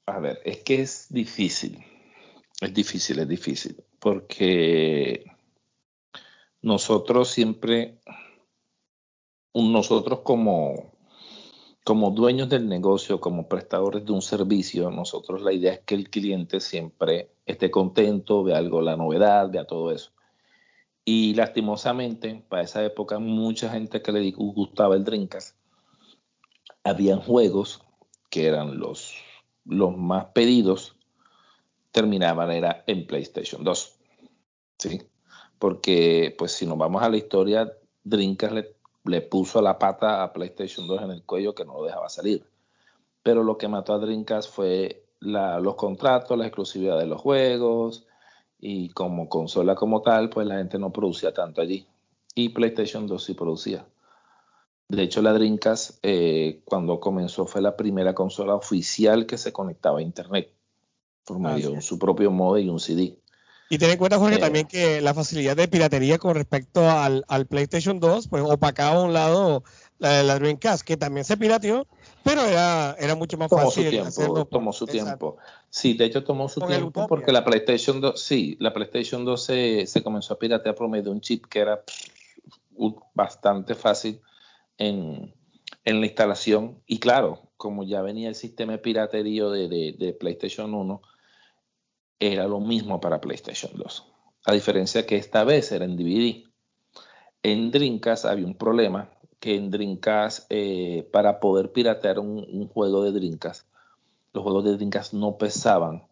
A ver, es que es difícil. Es difícil, es difícil. Porque nosotros siempre, nosotros como, como dueños del negocio, como prestadores de un servicio, nosotros la idea es que el cliente siempre esté contento, vea algo, la novedad, vea todo eso. Y lastimosamente, para esa época, mucha gente que le gustaba el Dreamcast, habían juegos que eran los, los más pedidos, terminaban era en PlayStation 2. ¿sí? porque pues si nos vamos a la historia, Dreamcast le, le puso la pata a PlayStation 2 en el cuello que no lo dejaba salir. Pero lo que mató a Dreamcast fue los contratos, la exclusividad de los juegos y como consola como tal, pues la gente no producía tanto allí. Y PlayStation 2 sí producía. De hecho, la Dreamcast eh, cuando comenzó fue la primera consola oficial que se conectaba a Internet por medio de su propio modo y un CD. Y ten en cuenta, Jorge, también que la facilidad de piratería con respecto al, PlayStation 2, pues opacaba a un lado la, la Dreamcast, que también se pirateó, pero era, era mucho más tomó fácil. Su tiempo, tomó su tiempo. Sí, de hecho tomó su tiempo porque la PlayStation 2, sí, la PlayStation 2 se, se, comenzó a piratear por medio de un chip que era bastante fácil en, en, la instalación. Y claro, como ya venía el sistema de piratería de, de, de PlayStation 1, era lo mismo para PlayStation 2. A diferencia que esta vez era en DVD. En Dreamcast había un problema que en Dreamcast, eh, para poder piratear un, juego de Dreamcast, los juegos de Dreamcast no pesaban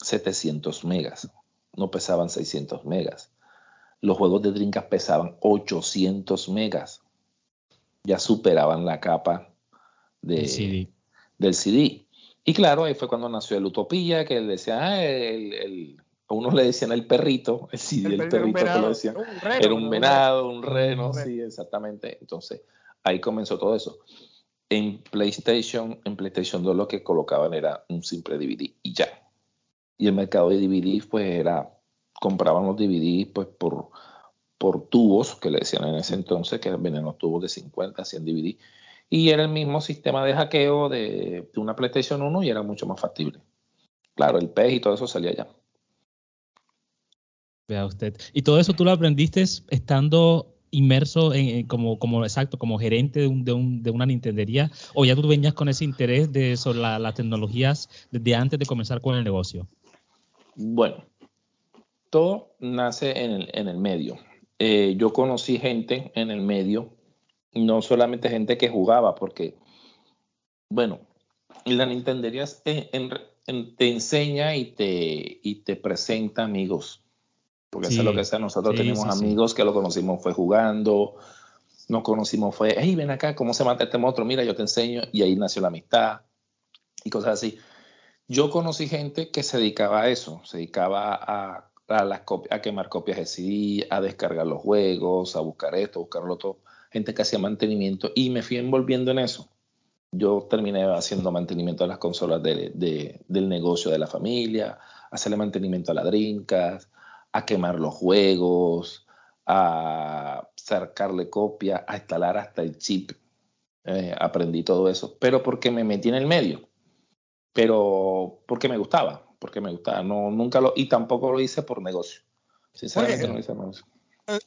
700 megas, no pesaban 600 megas. Los juegos de Dreamcast pesaban 800 megas. Ya superaban la capa de, del CD. Y claro, ahí fue cuando nació el Utopía, que él decía, ah, el, unos le decían el perrito, <laughs> el, sí, el, perrito que lo decían, era un venado, un reno, sí, exactamente. Entonces, ahí comenzó todo eso. En PlayStation, en PlayStation 2 lo que colocaban era un simple DVD y ya. Y el mercado de DVD, pues era, compraban los DVD pues por, por tubos, que le decían en ese entonces, que venían los tubos de 50, 100 DVD y era el mismo sistema de hackeo de, una PlayStation 1 y era mucho más factible. Claro, el PEG y todo eso salía ya. Vea usted. ¿Y todo eso tú lo aprendiste estando inmerso en, como, como exacto, como gerente de, un, de, un, de, una Nintendería? ¿O ya tú venías con ese interés de, sobre las tecnologías desde antes de comenzar con el negocio? Bueno, todo nace en el, en el medio. Eh, yo conocí gente en el medio no solamente gente que jugaba, porque, bueno, la Nintendería te, enseña y te, y te presenta amigos. Porque eso es lo que sea, nosotros tenemos amigos que lo conocimos fue jugando, nos conocimos fue, hey, ven acá, ¿cómo se mata este monstruo? Mira, yo te enseño, y ahí nació la amistad y cosas así. Yo conocí gente que se dedicaba a eso, se dedicaba a, a, las a quemar copias de CD, a descargar los juegos, a buscar esto, a buscarlo todo gente que hacía mantenimiento y me fui envolviendo en eso. Yo terminé haciendo mantenimiento de las consolas del negocio de la familia, hacerle mantenimiento a la Dreamcast, a quemar los juegos, a sacarle copia, a instalar hasta el chip. Eh, aprendí todo eso, pero porque me metí en el medio, pero porque me gustaba, porque me gustaba, no, nunca lo, y tampoco lo hice por negocio. Sinceramente no lo hice por negocio.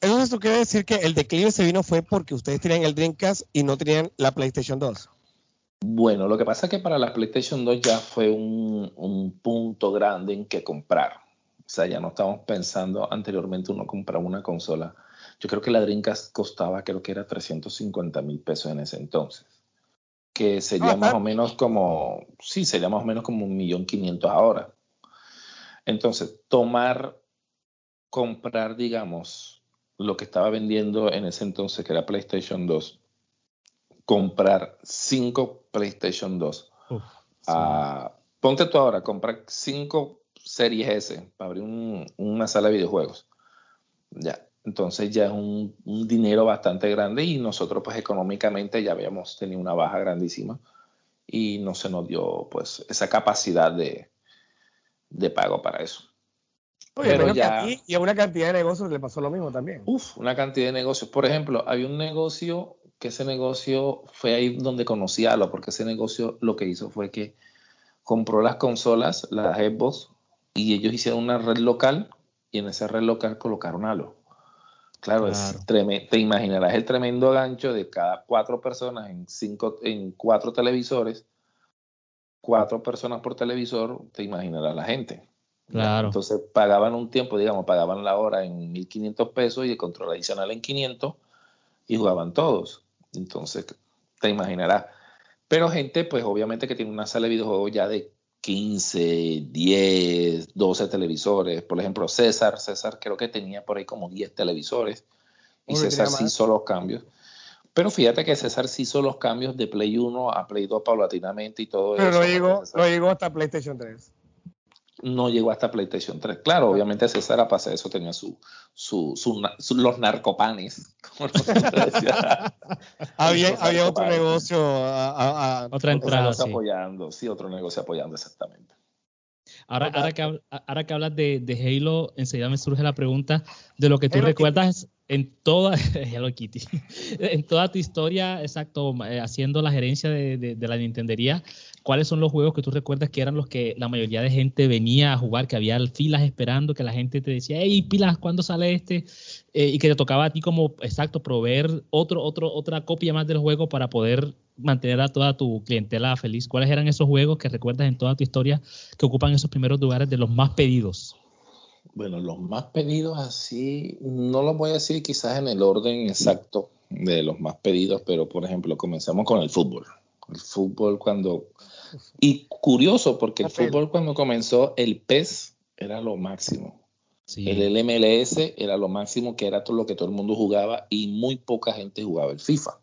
Eso quiere decir que el declive se vino fue porque ustedes tenían el Dreamcast y no tenían la PlayStation 2. Bueno, lo que pasa es que para la PlayStation 2 ya fue un, punto grande en que comprar. O sea, ya no estábamos pensando anteriormente uno comprar una consola. Yo creo que la Dreamcast costaba, creo que era 350 mil pesos en ese entonces. Que sería ah, más o menos como, sí, sería más o menos como un millón quinientos ahora. Entonces, tomar, comprar, digamos, lo que estaba vendiendo en ese entonces, que era PlayStation 2, comprar cinco PlayStation 2. Ah, ponte tú ahora, comprar cinco Series S para abrir una sala de videojuegos. Ya, entonces ya es un, dinero bastante grande y nosotros pues económicamente ya habíamos tenido una baja grandísima y no se nos dio pues esa capacidad de, de pago para eso. pero ya, y a una cantidad de negocios le pasó lo mismo también. Uf, una cantidad de negocios. Por ejemplo, había un negocio que ese negocio fue ahí donde conocí a lo, porque ese negocio lo que hizo fue que compró las consolas, las Xbox, y ellos hicieron una red local y en esa red local colocaron Halo. Claro, Es te imaginarás el tremendo gancho de cada cuatro personas en, cinco, en cuatro televisores, cuatro personas por televisor, te imaginarás la gente. Claro. Entonces pagaban un tiempo, digamos, pagaban la hora en 1.500 pesos y el control adicional en 500 y jugaban todos. Entonces, te imaginarás. Pero gente, pues obviamente que tiene una sala de videojuegos ya de 15, 10, 12 televisores. Por ejemplo, César, César creo que tenía por ahí como 10 televisores. Y César sí hizo los cambios. Pero fíjate que César sí hizo los cambios de Play 1 a Play 2 paulatinamente y todo eso. Pero no llegó hasta PlayStation 3 no llegó hasta PlayStation 3. Claro, obviamente César a pasar eso tenía su, su, los narcopanes. <laughs> había, había otro negocio, otra entrada. sí. apoyando, sí, otro negocio apoyando exactamente. Ahora, ahora, que, ahora que hablas de, de Halo, enseguida me surge la pregunta de lo que tú recuerdas en toda, <laughs> Hello Kitty, <laughs> en toda tu historia, exacto, eh, haciendo la gerencia de, de, la Nintendería, ¿cuáles son los juegos que tú recuerdas que eran los que la mayoría de gente venía a jugar, que había filas esperando, que la gente te decía, hey, pilas, ¿cuándo sale este? Eh, y que te tocaba a ti como, exacto, proveer otro, otro, otra copia más del juego para poder mantener a toda tu clientela feliz. ¿Cuáles eran esos juegos que recuerdas en toda tu historia que ocupan esos primeros lugares de los más pedidos? Bueno, los más pedidos así, no los voy a decir quizás en el orden exacto de los más pedidos, pero por ejemplo, comenzamos con el fútbol. El fútbol cuando... Y curioso, porque el fútbol cuando comenzó, el PES era lo máximo. El LMLS era lo máximo, que era todo lo que todo el mundo jugaba y muy poca gente jugaba el FIFA.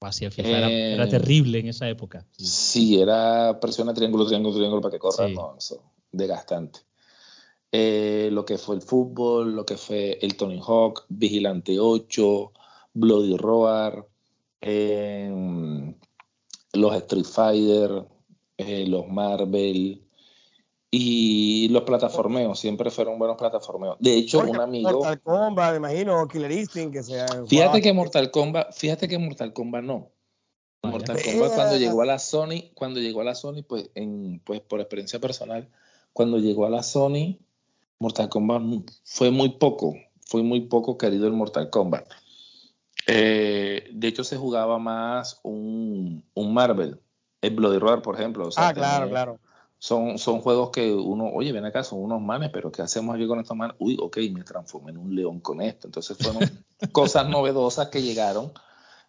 Así el FIFA era, eh, terrible en esa época. Sí, era presiona triángulo, triángulo, triángulo para que corra. No, eso, desgastante. Eh, lo que fue el fútbol, lo que fue el Tony Hawk, Vigilante 8, Bloody Roar, em, los Street Fighter, eh, los Marvel y los plataformeos, siempre fueron buenos plataformeos. De hecho, un amigo... Mortal Kombat, me imagino, Killer Instinct, que sea... Fíjate que Mortal Kombat, fíjate que Mortal Kombat no. Mortal Kombat cuando llegó a la Sony, cuando llegó a la Sony, pues, en, pues por experiencia personal, cuando llegó a la Sony, Mortal Kombat fue muy poco, fue muy poco querido el Mortal Kombat. Eh, de hecho, se jugaba más un, Marvel, el Bloody Roar, por ejemplo. ah, claro, claro. Son, son juegos que uno, oye, ven acá, son unos manes, pero ¿qué hacemos aquí con estos manes? Uy, ok, me transformé en un león con esto. Entonces fueron <laughs> cosas novedosas que llegaron,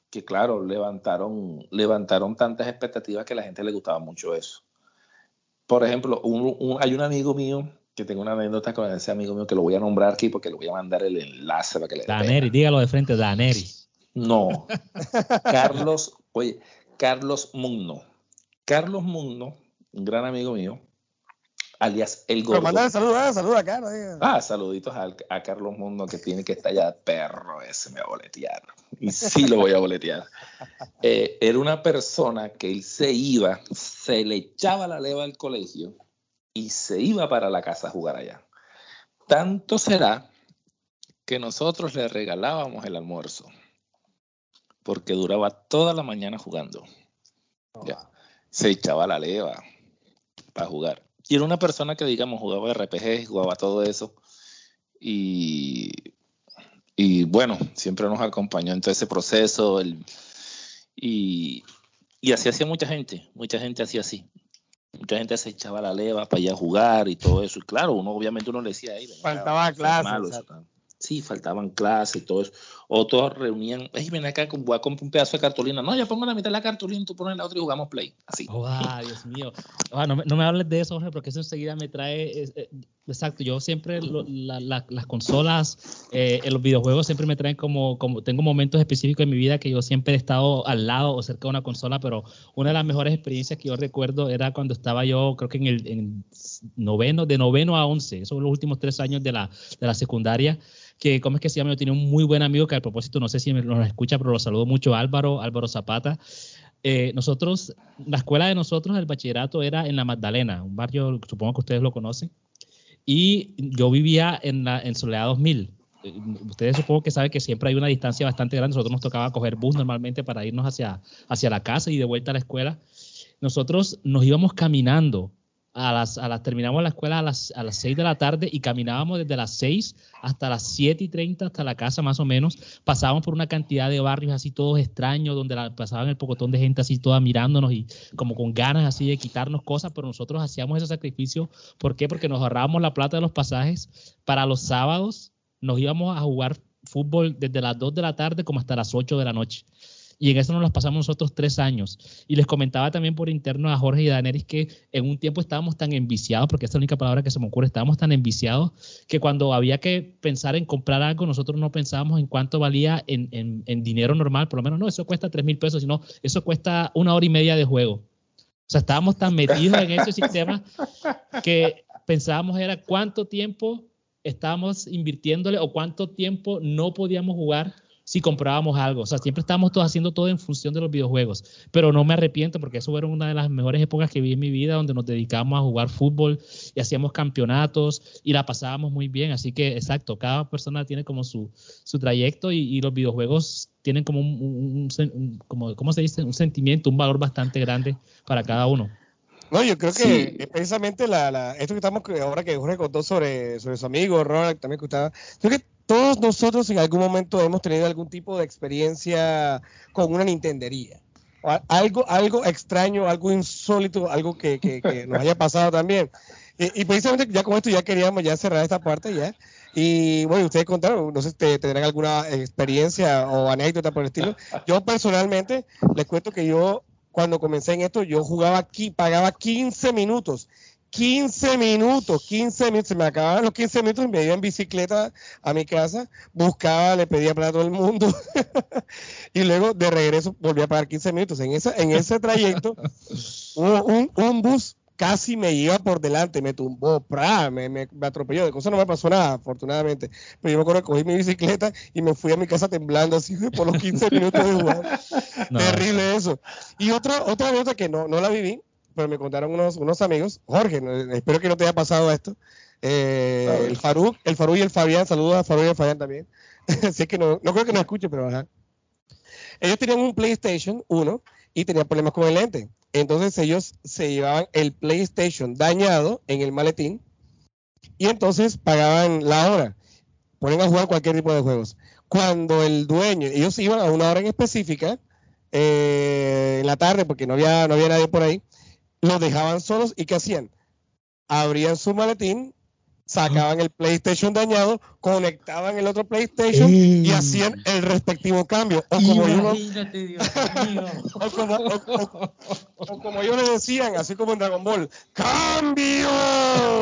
que claro, levantaron, levantaron tantas expectativas que a la gente le gustaba mucho eso. Por ejemplo, hay un amigo mío que tengo una anécdota con ese amigo mío que lo voy a nombrar aquí porque le voy a mandar el enlace para que le Daneri, dígalo de frente, Daneri. No. <laughs> Carlos, oye, Carlos Mugno. Carlos Mugno, un gran amigo mío, alias El Gordo. Pero saludos, ah, saludos a Carlos. Ah, saluditos a, Carlos Mugno que tiene que estar ya perro ese me va a boletear. Y sí lo voy a boletear. <laughs> Eh, era una persona que él se iba, se le echaba la leva al colegio y se iba para la casa a jugar allá. Tanto será que nosotros le regalábamos el almuerzo, porque duraba toda la mañana jugando. Se echaba la leva para jugar. Y era una persona que, digamos, jugaba RPG, jugaba todo eso. Y, y bueno, siempre nos acompañó en todo ese proceso. y, y así hacía mucha gente, mucha gente hacía así mucha gente se echaba la leva para ir a jugar y todo eso. Y claro, uno obviamente uno le decía ahí. Faltaba clase. Sí, faltaban clases y todo eso. O todos reunían, hey, ven acá, voy a comprar un pedazo de cartulina. No, yo pongo la mitad de la cartulina, tú pones la otra y jugamos play. Así. Oh, ah, <laughs> Dios mío. Ah, no, me, no, me hables de eso, Jorge, porque eso enseguida me trae. Eh, exacto, yo siempre lo, la, la, las consolas, eh, los videojuegos siempre me traen como, como. Tengo momentos específicos en mi vida que yo siempre he estado al lado o cerca de una consola, pero una de las mejores experiencias que yo recuerdo era cuando estaba yo, creo que en el en noveno, de noveno a once, esos son los últimos tres años de la, de la secundaria que, ¿cómo es que se llama? Yo tenía un muy buen amigo que al propósito, no sé si nos escucha, pero lo saludo mucho, Álvaro, Álvaro Zapata. Eh, nosotros, la escuela de nosotros, el bachillerato era en La Magdalena, un barrio, supongo que ustedes lo conocen, y yo vivía en, la, en Soledad 2000. Eh, ustedes supongo que saben que siempre hay una distancia bastante grande. Nosotros nos tocaba coger bus normalmente para irnos hacia, hacia la casa y de vuelta a la escuela. Nosotros nos íbamos caminando a las, a las, terminamos la escuela a las, a las 6 de la tarde y caminábamos desde las 6 hasta las 7 y 30 hasta la casa más o menos. Pasábamos por una cantidad de barrios así todos extraños, donde pasaban el pocotón de gente así toda mirándonos y como con ganas así de quitarnos cosas, pero nosotros hacíamos ese sacrificio. ¿Por qué? Porque nos ahorrábamos la plata de los pasajes. Para los sábados nos íbamos a jugar fútbol desde las 2 de la tarde como hasta las 8 de la noche y en eso nos las pasamos nosotros tres años. Y les comentaba también por interno a Jorge y a Daneris que en un tiempo estábamos tan enviciados, porque esta es la única palabra que se me ocurre, estábamos tan enviciados que cuando había que pensar en comprar algo, nosotros no pensábamos en cuánto valía en, dinero normal, por lo menos no, eso cuesta tres mil pesos, sino eso cuesta una hora y media de juego. O sea, estábamos tan metidos en ese sistema que pensábamos era cuánto tiempo estábamos invirtiéndole o cuánto tiempo no podíamos jugar si comprábamos algo. O sea, siempre estábamos todos haciendo todo en función de los videojuegos. Pero no me arrepiento porque eso fueron una de las mejores épocas que vi en mi vida donde nos dedicamos a jugar fútbol y hacíamos campeonatos y la pasábamos muy bien. Así que, exacto, cada persona tiene como su, su trayecto y, los videojuegos tienen como un, como, ¿cómo se dice? Un sentimiento, un valor bastante grande para cada uno. No, yo creo que precisamente la, esto que estamos ahora que Jorge contó sobre, sobre su amigo Ronald, también que estaba, creo que todos nosotros en algún momento hemos tenido algún tipo de experiencia con una Nintendería. Algo, algo extraño, algo insólito, algo que, que, nos haya pasado también. Y, precisamente ya con esto ya queríamos ya cerrar esta parte ya. Y bueno, ustedes contaron, no sé, si tendrán alguna experiencia o anécdota por el estilo. Yo personalmente les cuento que yo cuando comencé en esto, yo jugaba aquí, pagaba 15 minutos 15 minutos, 15 minutos, se me acababan los 15 minutos y me iba en bicicleta a mi casa, buscaba, le pedía para todo el mundo <laughs> y luego de regreso volví a pagar 15 minutos. En, esa, en ese trayecto, <laughs> un, un, bus casi me iba por delante, me tumbó, me, me, atropelló, de cosa no me pasó nada, afortunadamente. Pero yo me acuerdo que cogí mi bicicleta y me fui a mi casa temblando así por los 15 minutos de jugar. <laughs> Terrible eso. Y otra, otra anécdota que no, no la viví, pero me contaron unos, unos amigos, Jorge, espero que no te haya pasado esto, eh, el Faruk, el Faruk y el Fabián, saludos a Faruk y al Fabián también, <laughs> así es que no, no creo que nos escuche, pero ajá. Ellos tenían un PlayStation 1 y tenían problemas con el lente, entonces ellos se llevaban el PlayStation dañado en el maletín y entonces pagaban la hora, ponen a jugar cualquier tipo de juegos. Cuando el dueño, ellos iban a una hora en específica, eh, en la tarde, porque no había, no había nadie por ahí, los dejaban solos y ¿qué hacían? Abrían su maletín, sacaban el PlayStation dañado, conectaban el otro PlayStation y hacían el respectivo cambio. O como, ellos, <laughs> o, como, ellos le decían, así como en Dragon Ball, ¡Cambio!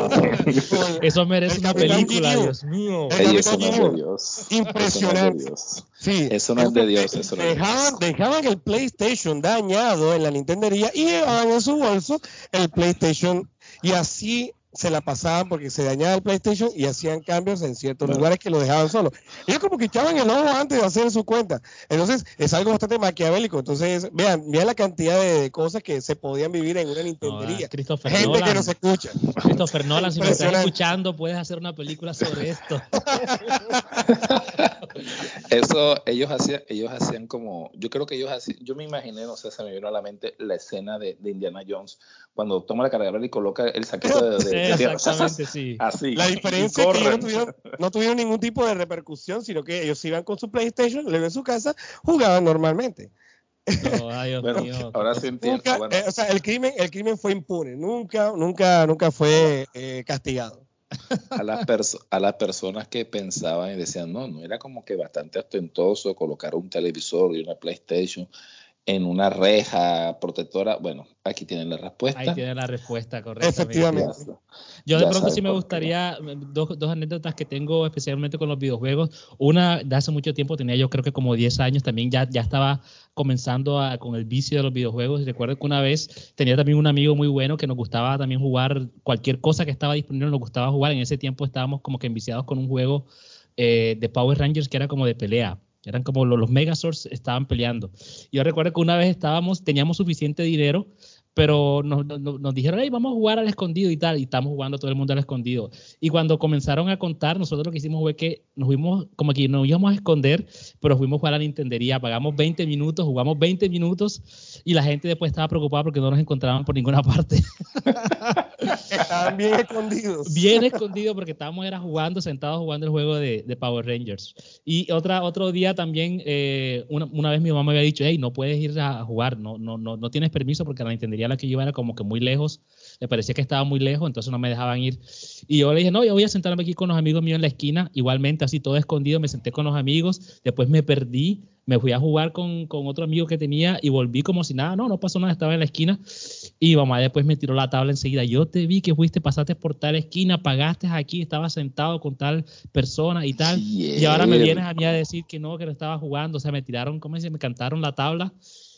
<laughs> Eso merece una película, Dios mío. Eso no es de Dios. Impresionante. Sí, eso no es de Dios. Eso dejaban, dejaban el PlayStation dañado en la Nintendería y llevaban en su bolso el PlayStation y así se la pasaban porque se dañaba el PlayStation y hacían cambios en ciertos lugares que lo dejaban solo. Ellos como que echaban el ojo antes de hacer su cuenta. Entonces, es algo bastante maquiavélico. Entonces, vean, vean la cantidad de cosas que se podían vivir en una Nintendería. Gente que nos escucha. Christopher Nolan, si me estás escuchando, puedes hacer una película sobre esto. <laughs> Eso, ellos hacían, ellos hacían como, yo creo que ellos hacían, yo me imaginé, no sé, se me vino a la mente la escena de, Indiana Jones, cuando toma la cargadora y coloca el saquito de, Exactamente, <laughs> sí. Así. La diferencia es que ellos no tuvieron, ningún tipo de repercusión, sino que ellos iban con su PlayStation, luego en su casa, jugaban normalmente. <laughs> ahora sí entiendo. Eh, o sea, el crimen, el crimen fue impune, nunca, nunca, nunca fue eh, castigado. <laughs> a, las a las personas que pensaban y decían, no, no era como que bastante ostentoso colocar un televisor y una PlayStation en una reja protectora. Bueno, aquí tienen la respuesta. Ahí tienen la respuesta, correcta. Efectivamente. Yo de pronto sí me gustaría, dos, dos, anécdotas que tengo especialmente con los videojuegos. Una de hace mucho tiempo, tenía yo creo que como 10 años, también ya, ya estaba comenzando a, con el vicio de los videojuegos. Recuerdo que una vez tenía también un amigo muy bueno que nos gustaba también jugar cualquier cosa que estaba disponible, nos gustaba jugar. En ese tiempo estábamos como que enviciados con un juego eh, de Power Rangers que era como de pelea eran como los, los Megazords estaban peleando. Yo recuerdo que una vez estábamos, teníamos suficiente dinero pero nos, nos, dijeron, hey, vamos a jugar al escondido y tal, y estamos jugando todo el mundo al escondido. Y cuando comenzaron a contar, nosotros lo que hicimos fue que nos fuimos, como que nos íbamos a esconder, pero fuimos a jugar a la Nintendería, pagamos 20 minutos, jugamos 20 minutos, y la gente después estaba preocupada porque no nos encontraban por ninguna <laughs> parte. Estaban bien escondidos. Bien escondidos porque estábamos era jugando, sentados jugando el juego de, de Power Rangers. Y otra, otro día también, eh, una, una, vez mi mamá me había dicho, hey, no puedes ir a jugar, no, no, no, no tienes permiso porque la Nintendería la que yo iba era como que muy lejos, le parecía que estaba muy lejos, entonces no me dejaban ir. Y yo le dije, no, yo voy a sentarme aquí con los amigos míos en la esquina, igualmente así todo escondido, me senté con los amigos, después me perdí, me fui a jugar con, con otro amigo que tenía y volví como si nada, no, no pasó nada, estaba en la esquina y mamá después me tiró la tabla enseguida, yo te vi que fuiste, pasaste por tal esquina, pagaste aquí, estaba sentado con tal persona y tal, y ahora me vienes a mí a decir que no, que no estaba jugando, o sea, me tiraron, ¿cómo se me cantaron la tabla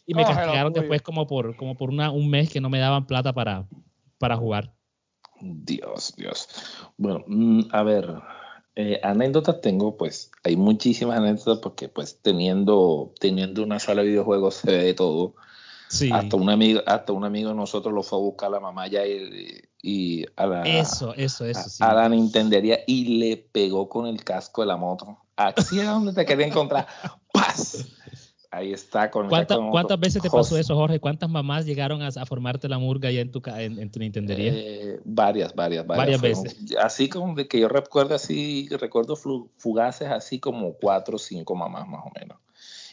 y me oh, castigaron después como por, como por una, un mes que no me daban plata para, para jugar. Dios, Dios. Bueno, mm, a ver, eh, anécdotas tengo, pues hay muchísimas anécdotas porque pues teniendo, teniendo una sala de videojuegos <laughs> se ve de todo. Sí. Hasta un amigo, hasta un amigo de nosotros lo fue a buscar a la mamá ya y, y a la eso, eso, eso, sí. a la Nintendería y le pegó con el casco de la moto. Aquí es donde te quería encontrar. <laughs> ¡Paz! Ahí está. Con, ¿Cuántas veces te pasó eso, Jorge? ¿Cuántas mamás llegaron a, formarte la murga ya en tu, en, en tu Nintendería? Eh, varias, varias, varias. Varias veces. Así como de que yo recuerdo así, recuerdo fugaces así como cuatro o cinco mamás más o menos.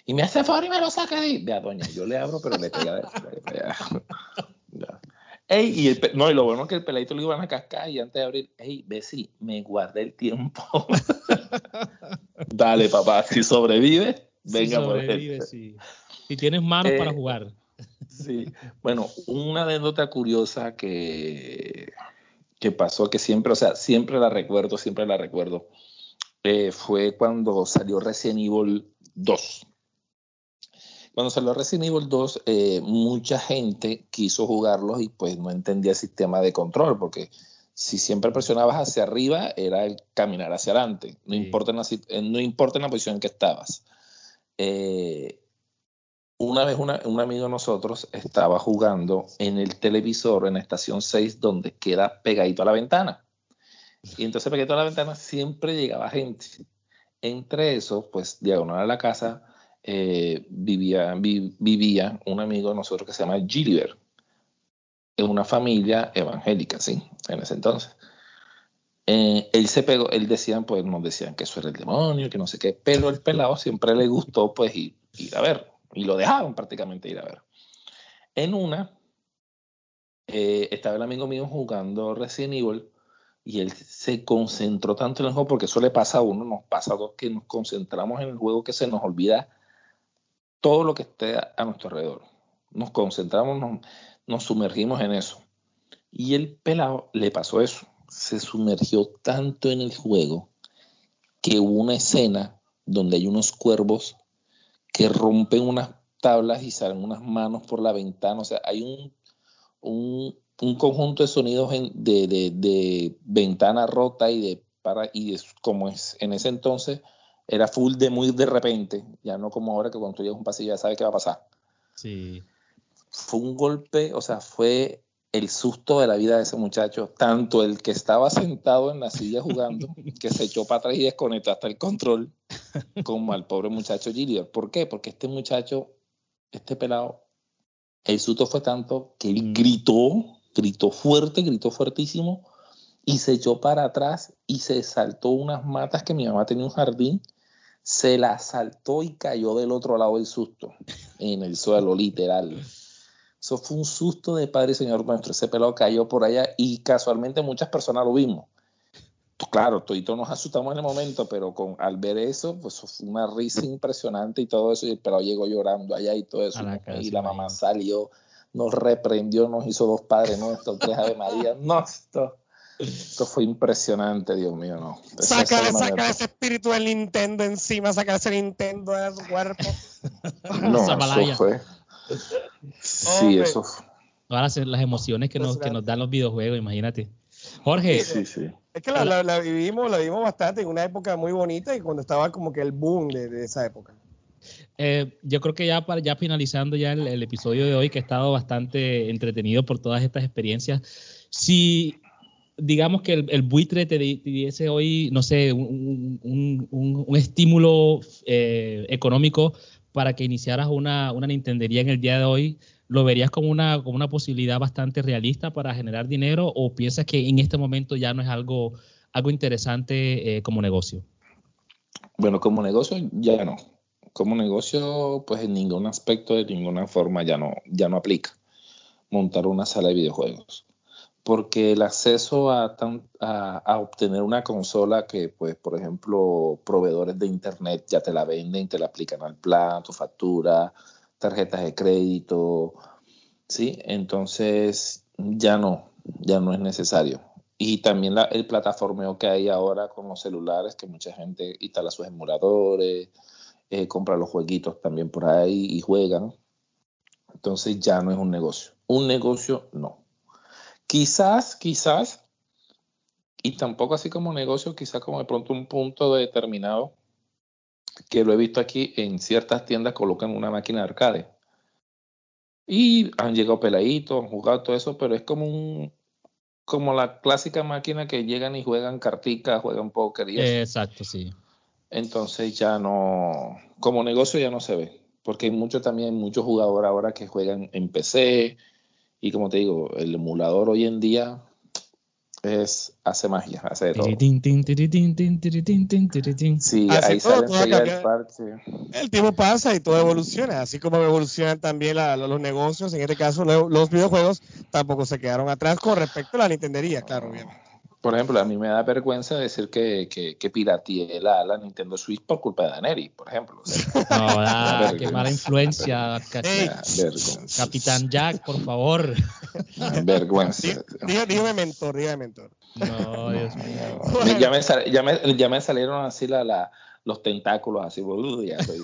Y me hace favor y me lo saca de Vea, doña, yo le abro, pero le pega de <laughs> Ey, y el, no, y lo bueno es que el peladito lo iban a cascar y antes de abrir, ey, Bessie, me guardé el tiempo. <laughs> Dale, papá, si sobrevive, Venga, sobrevive, sí. Si tienes manos para eh, jugar. Sí. Bueno, una anécdota curiosa que, que pasó, que siempre, o sea, siempre la recuerdo, siempre la recuerdo, eh, fue cuando salió Resident Evil 2. Cuando salió Resident Evil 2, eh, mucha gente quiso jugarlos y pues no entendía el sistema de control, porque si siempre presionabas hacia arriba, era el caminar hacia adelante, no, importa, no importa en la posición en que estabas. Eh, una vez un amigo de nosotros estaba jugando en el televisor en la estación 6 donde queda pegadito a la ventana. Y entonces pegadito a la ventana siempre llegaba gente. Entre eso, pues diagonal a la casa, eh, vivía, vivía un amigo de nosotros que se llama Gilbert, en una familia evangélica, sí, en ese entonces. Eh, él se pegó, él decían, pues nos decían que eso era el demonio, que no sé qué, pero el pelado siempre le gustó pues ir, a ver, y lo dejaron prácticamente ir a ver. En una, eh, estaba el amigo mío jugando Resident Evil y él se concentró tanto en el juego, porque eso le pasa a uno, nos pasa a dos que nos concentramos en el juego que se nos olvida todo lo que esté a, nuestro alrededor. Nos concentramos, nos, nos sumergimos en eso. Y el pelado le pasó eso se sumergió tanto en el juego que hubo una escena donde hay unos cuervos que rompen unas tablas y salen unas manos por la ventana. O sea, hay un, un, conjunto de sonidos de, de, ventana rota y de para y como es en ese entonces era full de muy de repente, ya no como ahora que cuando tú llegas un pasillo ya sabes qué va a pasar. Sí. Fue un golpe, o sea, fue el susto de la vida de ese muchacho, tanto el que estaba sentado en la silla jugando, que se echó para atrás y desconectó hasta el control, como al pobre muchacho Gilliard. ¿Por qué? Porque este muchacho, este pelado, el susto fue tanto que él mm. gritó, gritó fuerte, gritó fuertísimo, y se echó para atrás y se saltó unas matas que mi mamá tenía un jardín, se las saltó y cayó del otro lado del susto, en el suelo, literal. Eso fue un susto de Padre y Señor nuestro. Ese pelado cayó por allá y casualmente muchas personas lo vimos. claro, todos nos asustamos en el momento, pero con al ver eso, pues fue una risa impresionante y todo eso, y el pelado llegó llorando allá y todo eso, y la mamá salió, nos reprendió, nos hizo dos padres nuestros, tres de María, no, esto, esto fue impresionante, Dios mío, no. Sácale, sácale ese espíritu del Nintendo encima, sácale ese Nintendo de su cuerpo. <laughs> no, eso fue. Sí, eso fue. Ahora las emociones que nos, que nos dan los videojuegos, imagínate. Jorge. Sí, sí. Es que la, vivimos, la vivimos bastante en una época muy bonita y cuando estaba como que el boom de, esa época. Eh, yo creo que ya para ya finalizando ya el, episodio de hoy, que ha estado bastante entretenido por todas estas experiencias, si digamos que el, buitre te diese hoy, no sé, un, estímulo eh, económico para que iniciaras una, una Nintendería en el día de hoy, ¿lo verías como una, como una posibilidad bastante realista para generar dinero o piensas que en este momento ya no es algo, algo interesante eh, como negocio? Bueno, como negocio ya no. Como negocio, pues en ningún aspecto, de ninguna forma ya no, ya no aplica montar una sala de videojuegos. Porque el acceso a, a, a, obtener una consola que, pues, por ejemplo, proveedores de internet ya te la venden, te la aplican al plan, tu factura, tarjetas de crédito, ¿sí? Entonces ya no, ya no es necesario. Y también el plataformeo que hay ahora con los celulares, que mucha gente instala sus emuladores, eh, compra los jueguitos también por ahí y juegan. Entonces ya no es un negocio. Un negocio no. Quizás, quizás, y tampoco así como negocio, quizás como de pronto un punto determinado que lo he visto aquí en ciertas tiendas colocan una máquina de arcade. Y han llegado peladitos, han jugado todo eso, pero es como un como la clásica máquina que llegan y juegan carticas, juegan póker y eso. Exacto, sí. Entonces ya no, como negocio ya no se ve, porque hay mucho también, muchos jugadores ahora que juegan en PC y como te digo, el emulador hoy en día es hace magia, hace todo. Sí, ahí sale el parche. El tiempo pasa y todo evoluciona, así como evolucionan también los negocios, en este caso los videojuegos tampoco se quedaron atrás con respecto a la Nintendería, claro, bien por ejemplo, a mí me da vergüenza decir que, que, que pirateé la, la, Nintendo Switch por culpa de Daneri, por ejemplo. <laughs> no, qué mala influencia. Capitán Jack, por favor. Vergüenza. Dígame mentor, dígame mentor. No, Dios mío. Ya me, ya me, ya me salieron así la, la, los tentáculos así, boludo, ya soy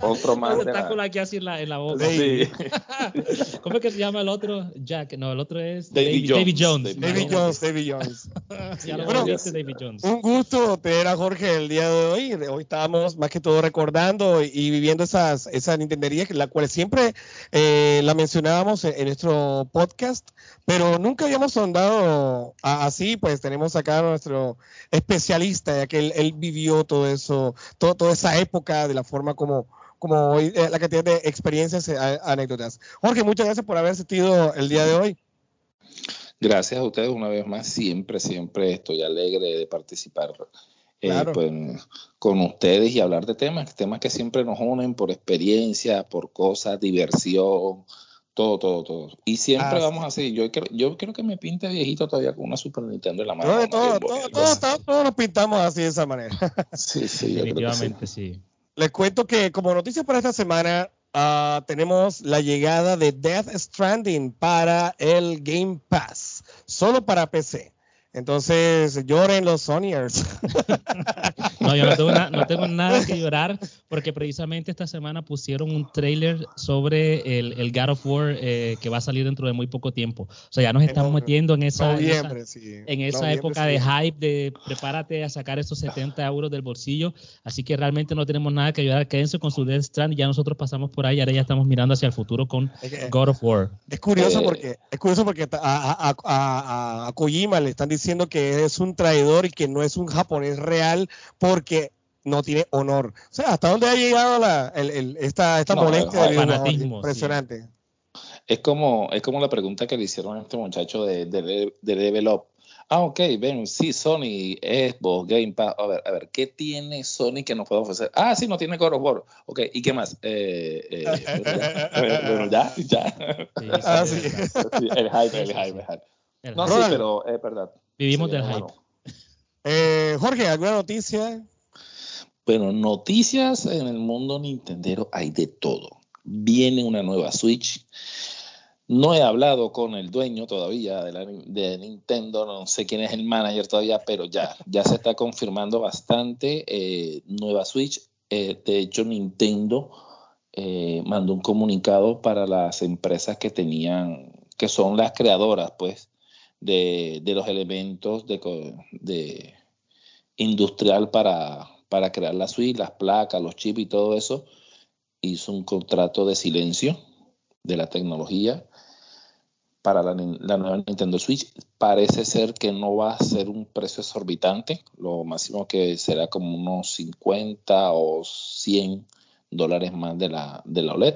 otro más. Los tentáculos aquí así en la, en la boca. Sí. <laughs> ¿Cómo es que se llama el otro? Jack, no, el otro es David, Jones. David Jones, David Jones. <laughs> ya lo bueno, David Jones. Un gusto tener a Jorge el día de hoy. Hoy estábamos más que todo recordando y viviendo esas, esas Nintenderías, la cual siempre eh, la mencionábamos en, nuestro podcast, pero nunca habíamos sondado así, pues tenemos acá a nuestro especialista, ya que él, él vivió todo eso toda esa época, de la forma como, como hoy, eh, la cantidad de experiencias, eh, anécdotas. Jorge, muchas gracias por haber asistido el día de hoy. Gracias a ustedes una vez más. Siempre, siempre estoy alegre de participar eh, pues, con ustedes y hablar de temas, temas que siempre nos unen por experiencia, por cosas, diversión, todo, todo, todo. Y siempre vamos así. Yo creo, yo creo que me pinte viejito todavía con una Super Nintendo en la mano. todos nos pintamos así de esa manera. <laughs> Sí, sí, definitivamente sí. Les cuento que como noticia para esta semana uh, tenemos la llegada de Death Stranding para el Game Pass, solo para PC. Entonces lloren los Sonyers. <laughs> no, yo no tengo, no tengo, nada que llorar porque precisamente esta semana pusieron un trailer sobre el, el God of War eh, que va a salir dentro de muy poco tiempo. O sea, ya nos estamos metiendo en esa, en esa, época de hype de prepárate a sacar esos 70 euros del bolsillo. Así que realmente no tenemos nada que llorar. Quédense con su Death Strand. Ya nosotros pasamos por ahí. Ahora ya estamos mirando hacia el futuro con God of War. Es curioso eh, porque, es curioso porque a, a, a, a Kojima le están diciendo diciendo que es un traidor y que no es un japonés real porque no tiene honor. O sea, ¿hasta dónde ha llegado la, el, esta, esta molestia de fanatismo? Impresionante. Es como, es como la pregunta que le hicieron a este muchacho de, de, de Level Up. Ah, ok, ven, sí, Sony, Xbox, Game Pass. A ver, a ver, ¿qué tiene Sony que nos puede ofrecer? Ah, sí, no tiene God of War. Ok, ¿y qué más? Eh, eh, <laughs> bueno, ya, ya. Ah, <laughs> sí. El hype, el hype, el hype. No, sí, pero es verdad. Vivimos del hype. Eh, Jorge, ¿alguna noticia? Bueno, noticias en el mundo Nintendero hay de todo. Viene una nueva Switch. No he hablado con el dueño todavía de, Nintendo, no sé quién es el manager todavía, pero ya, ya se está confirmando bastante. Eh, nueva Switch. Eh, de hecho, Nintendo eh, mandó un comunicado para las empresas que tenían, que son las creadoras, pues, de, los elementos de, industrial para, para crear la suite, las placas, los chips y todo eso. Hizo un contrato de silencio de la tecnología para la, la, nueva Nintendo Switch. Parece ser que no va a ser un precio exorbitante, lo máximo que será como unos 50 o 100 dólares más de la, de la OLED.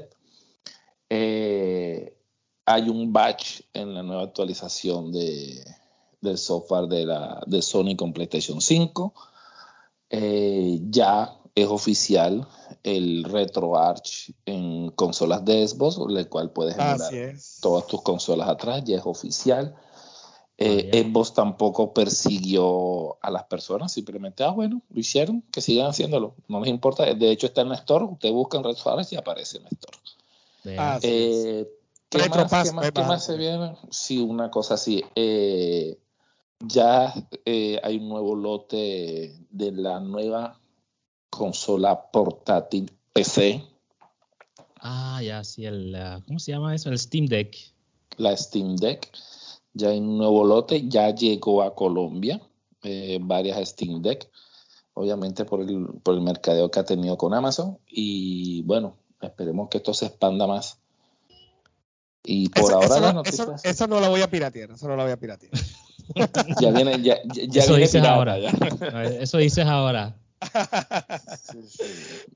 Eh, hay un batch en la nueva actualización de, del software de, la, de Sony con PlayStation 5. Eh, ya es oficial el RetroArch en consolas de Xbox, el cual puedes emular todas tus consolas atrás, ya es oficial. Eh, Xbox tampoco persiguió a las personas, simplemente, ah, bueno, lo hicieron, que sigan haciéndolo, no les importa. De hecho, está en la Store, usted busca en RetroArch y aparece en la Store. Eh, ¿qué, más, se viene? Sí, una cosa así. Eh, ya hay un nuevo lote de la nueva consola portátil PC. Ah, ya, sí, el, ¿cómo se llama eso? El Steam Deck. La Steam Deck. Ya hay un nuevo lote, ya llegó a Colombia, eh, varias Steam Deck, obviamente por el, por el mercadeo que ha tenido con Amazon. Y bueno, esperemos que esto se expanda más. Y por ahora eso, no la voy a piratear, eso no la voy a piratear. <laughs> ya viene, ya, ya eso dices ahora. Eso dices ahora.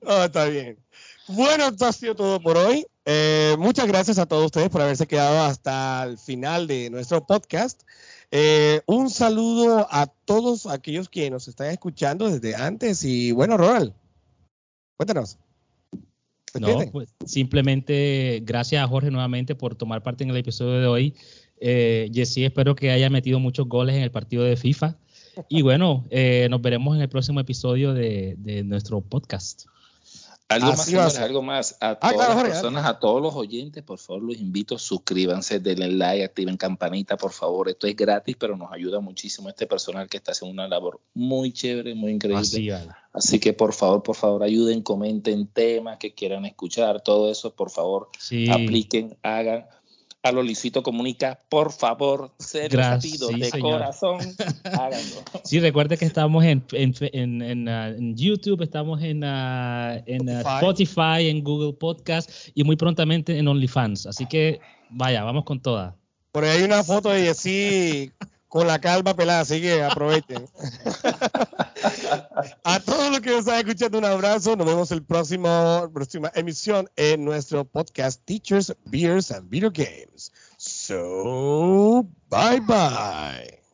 Oh, está bien. Bueno, esto ha sido todo por hoy. Eh, muchas gracias a todos ustedes por haberse quedado hasta el final de nuestro podcast. Eh, un saludo a todos aquellos que nos están escuchando desde antes. Y bueno, Ronald, cuéntanos. No, pues simplemente gracias a Jorge nuevamente por tomar parte en el episodio de hoy. Eh, Jessy, espero que haya metido muchos goles en el partido de FIFA. Y bueno, eh, nos veremos en el próximo episodio de, nuestro podcast. Algo más, algo más. A ah, todas las personas, a todos los oyentes, por favor, los invito, suscríbanse, denle like, activen campanita, por favor. Esto es gratis, pero nos ayuda muchísimo este personal que está haciendo una labor muy chévere, muy increíble. Así, que, por favor, por favor, ayuden, comenten temas que quieran escuchar, todo eso, por favor, apliquen, hagan a Lolicito Comunica, por favor, se de corazón, <laughs> háganlo. Sí, recuerde que estamos en, en, uh, YouTube, estamos en, uh, en uh, Spotify, en Google Podcast y muy prontamente en OnlyFans. Así que vaya, vamos con toda. Por ahí hay una foto de así con la calva pelada, así que aprovechen. <laughs> A todos los que nos están escuchando, un abrazo. Nos vemos el próximo próxima emisión en nuestro podcast Teachers, Beers and Video Games. So, bye bye.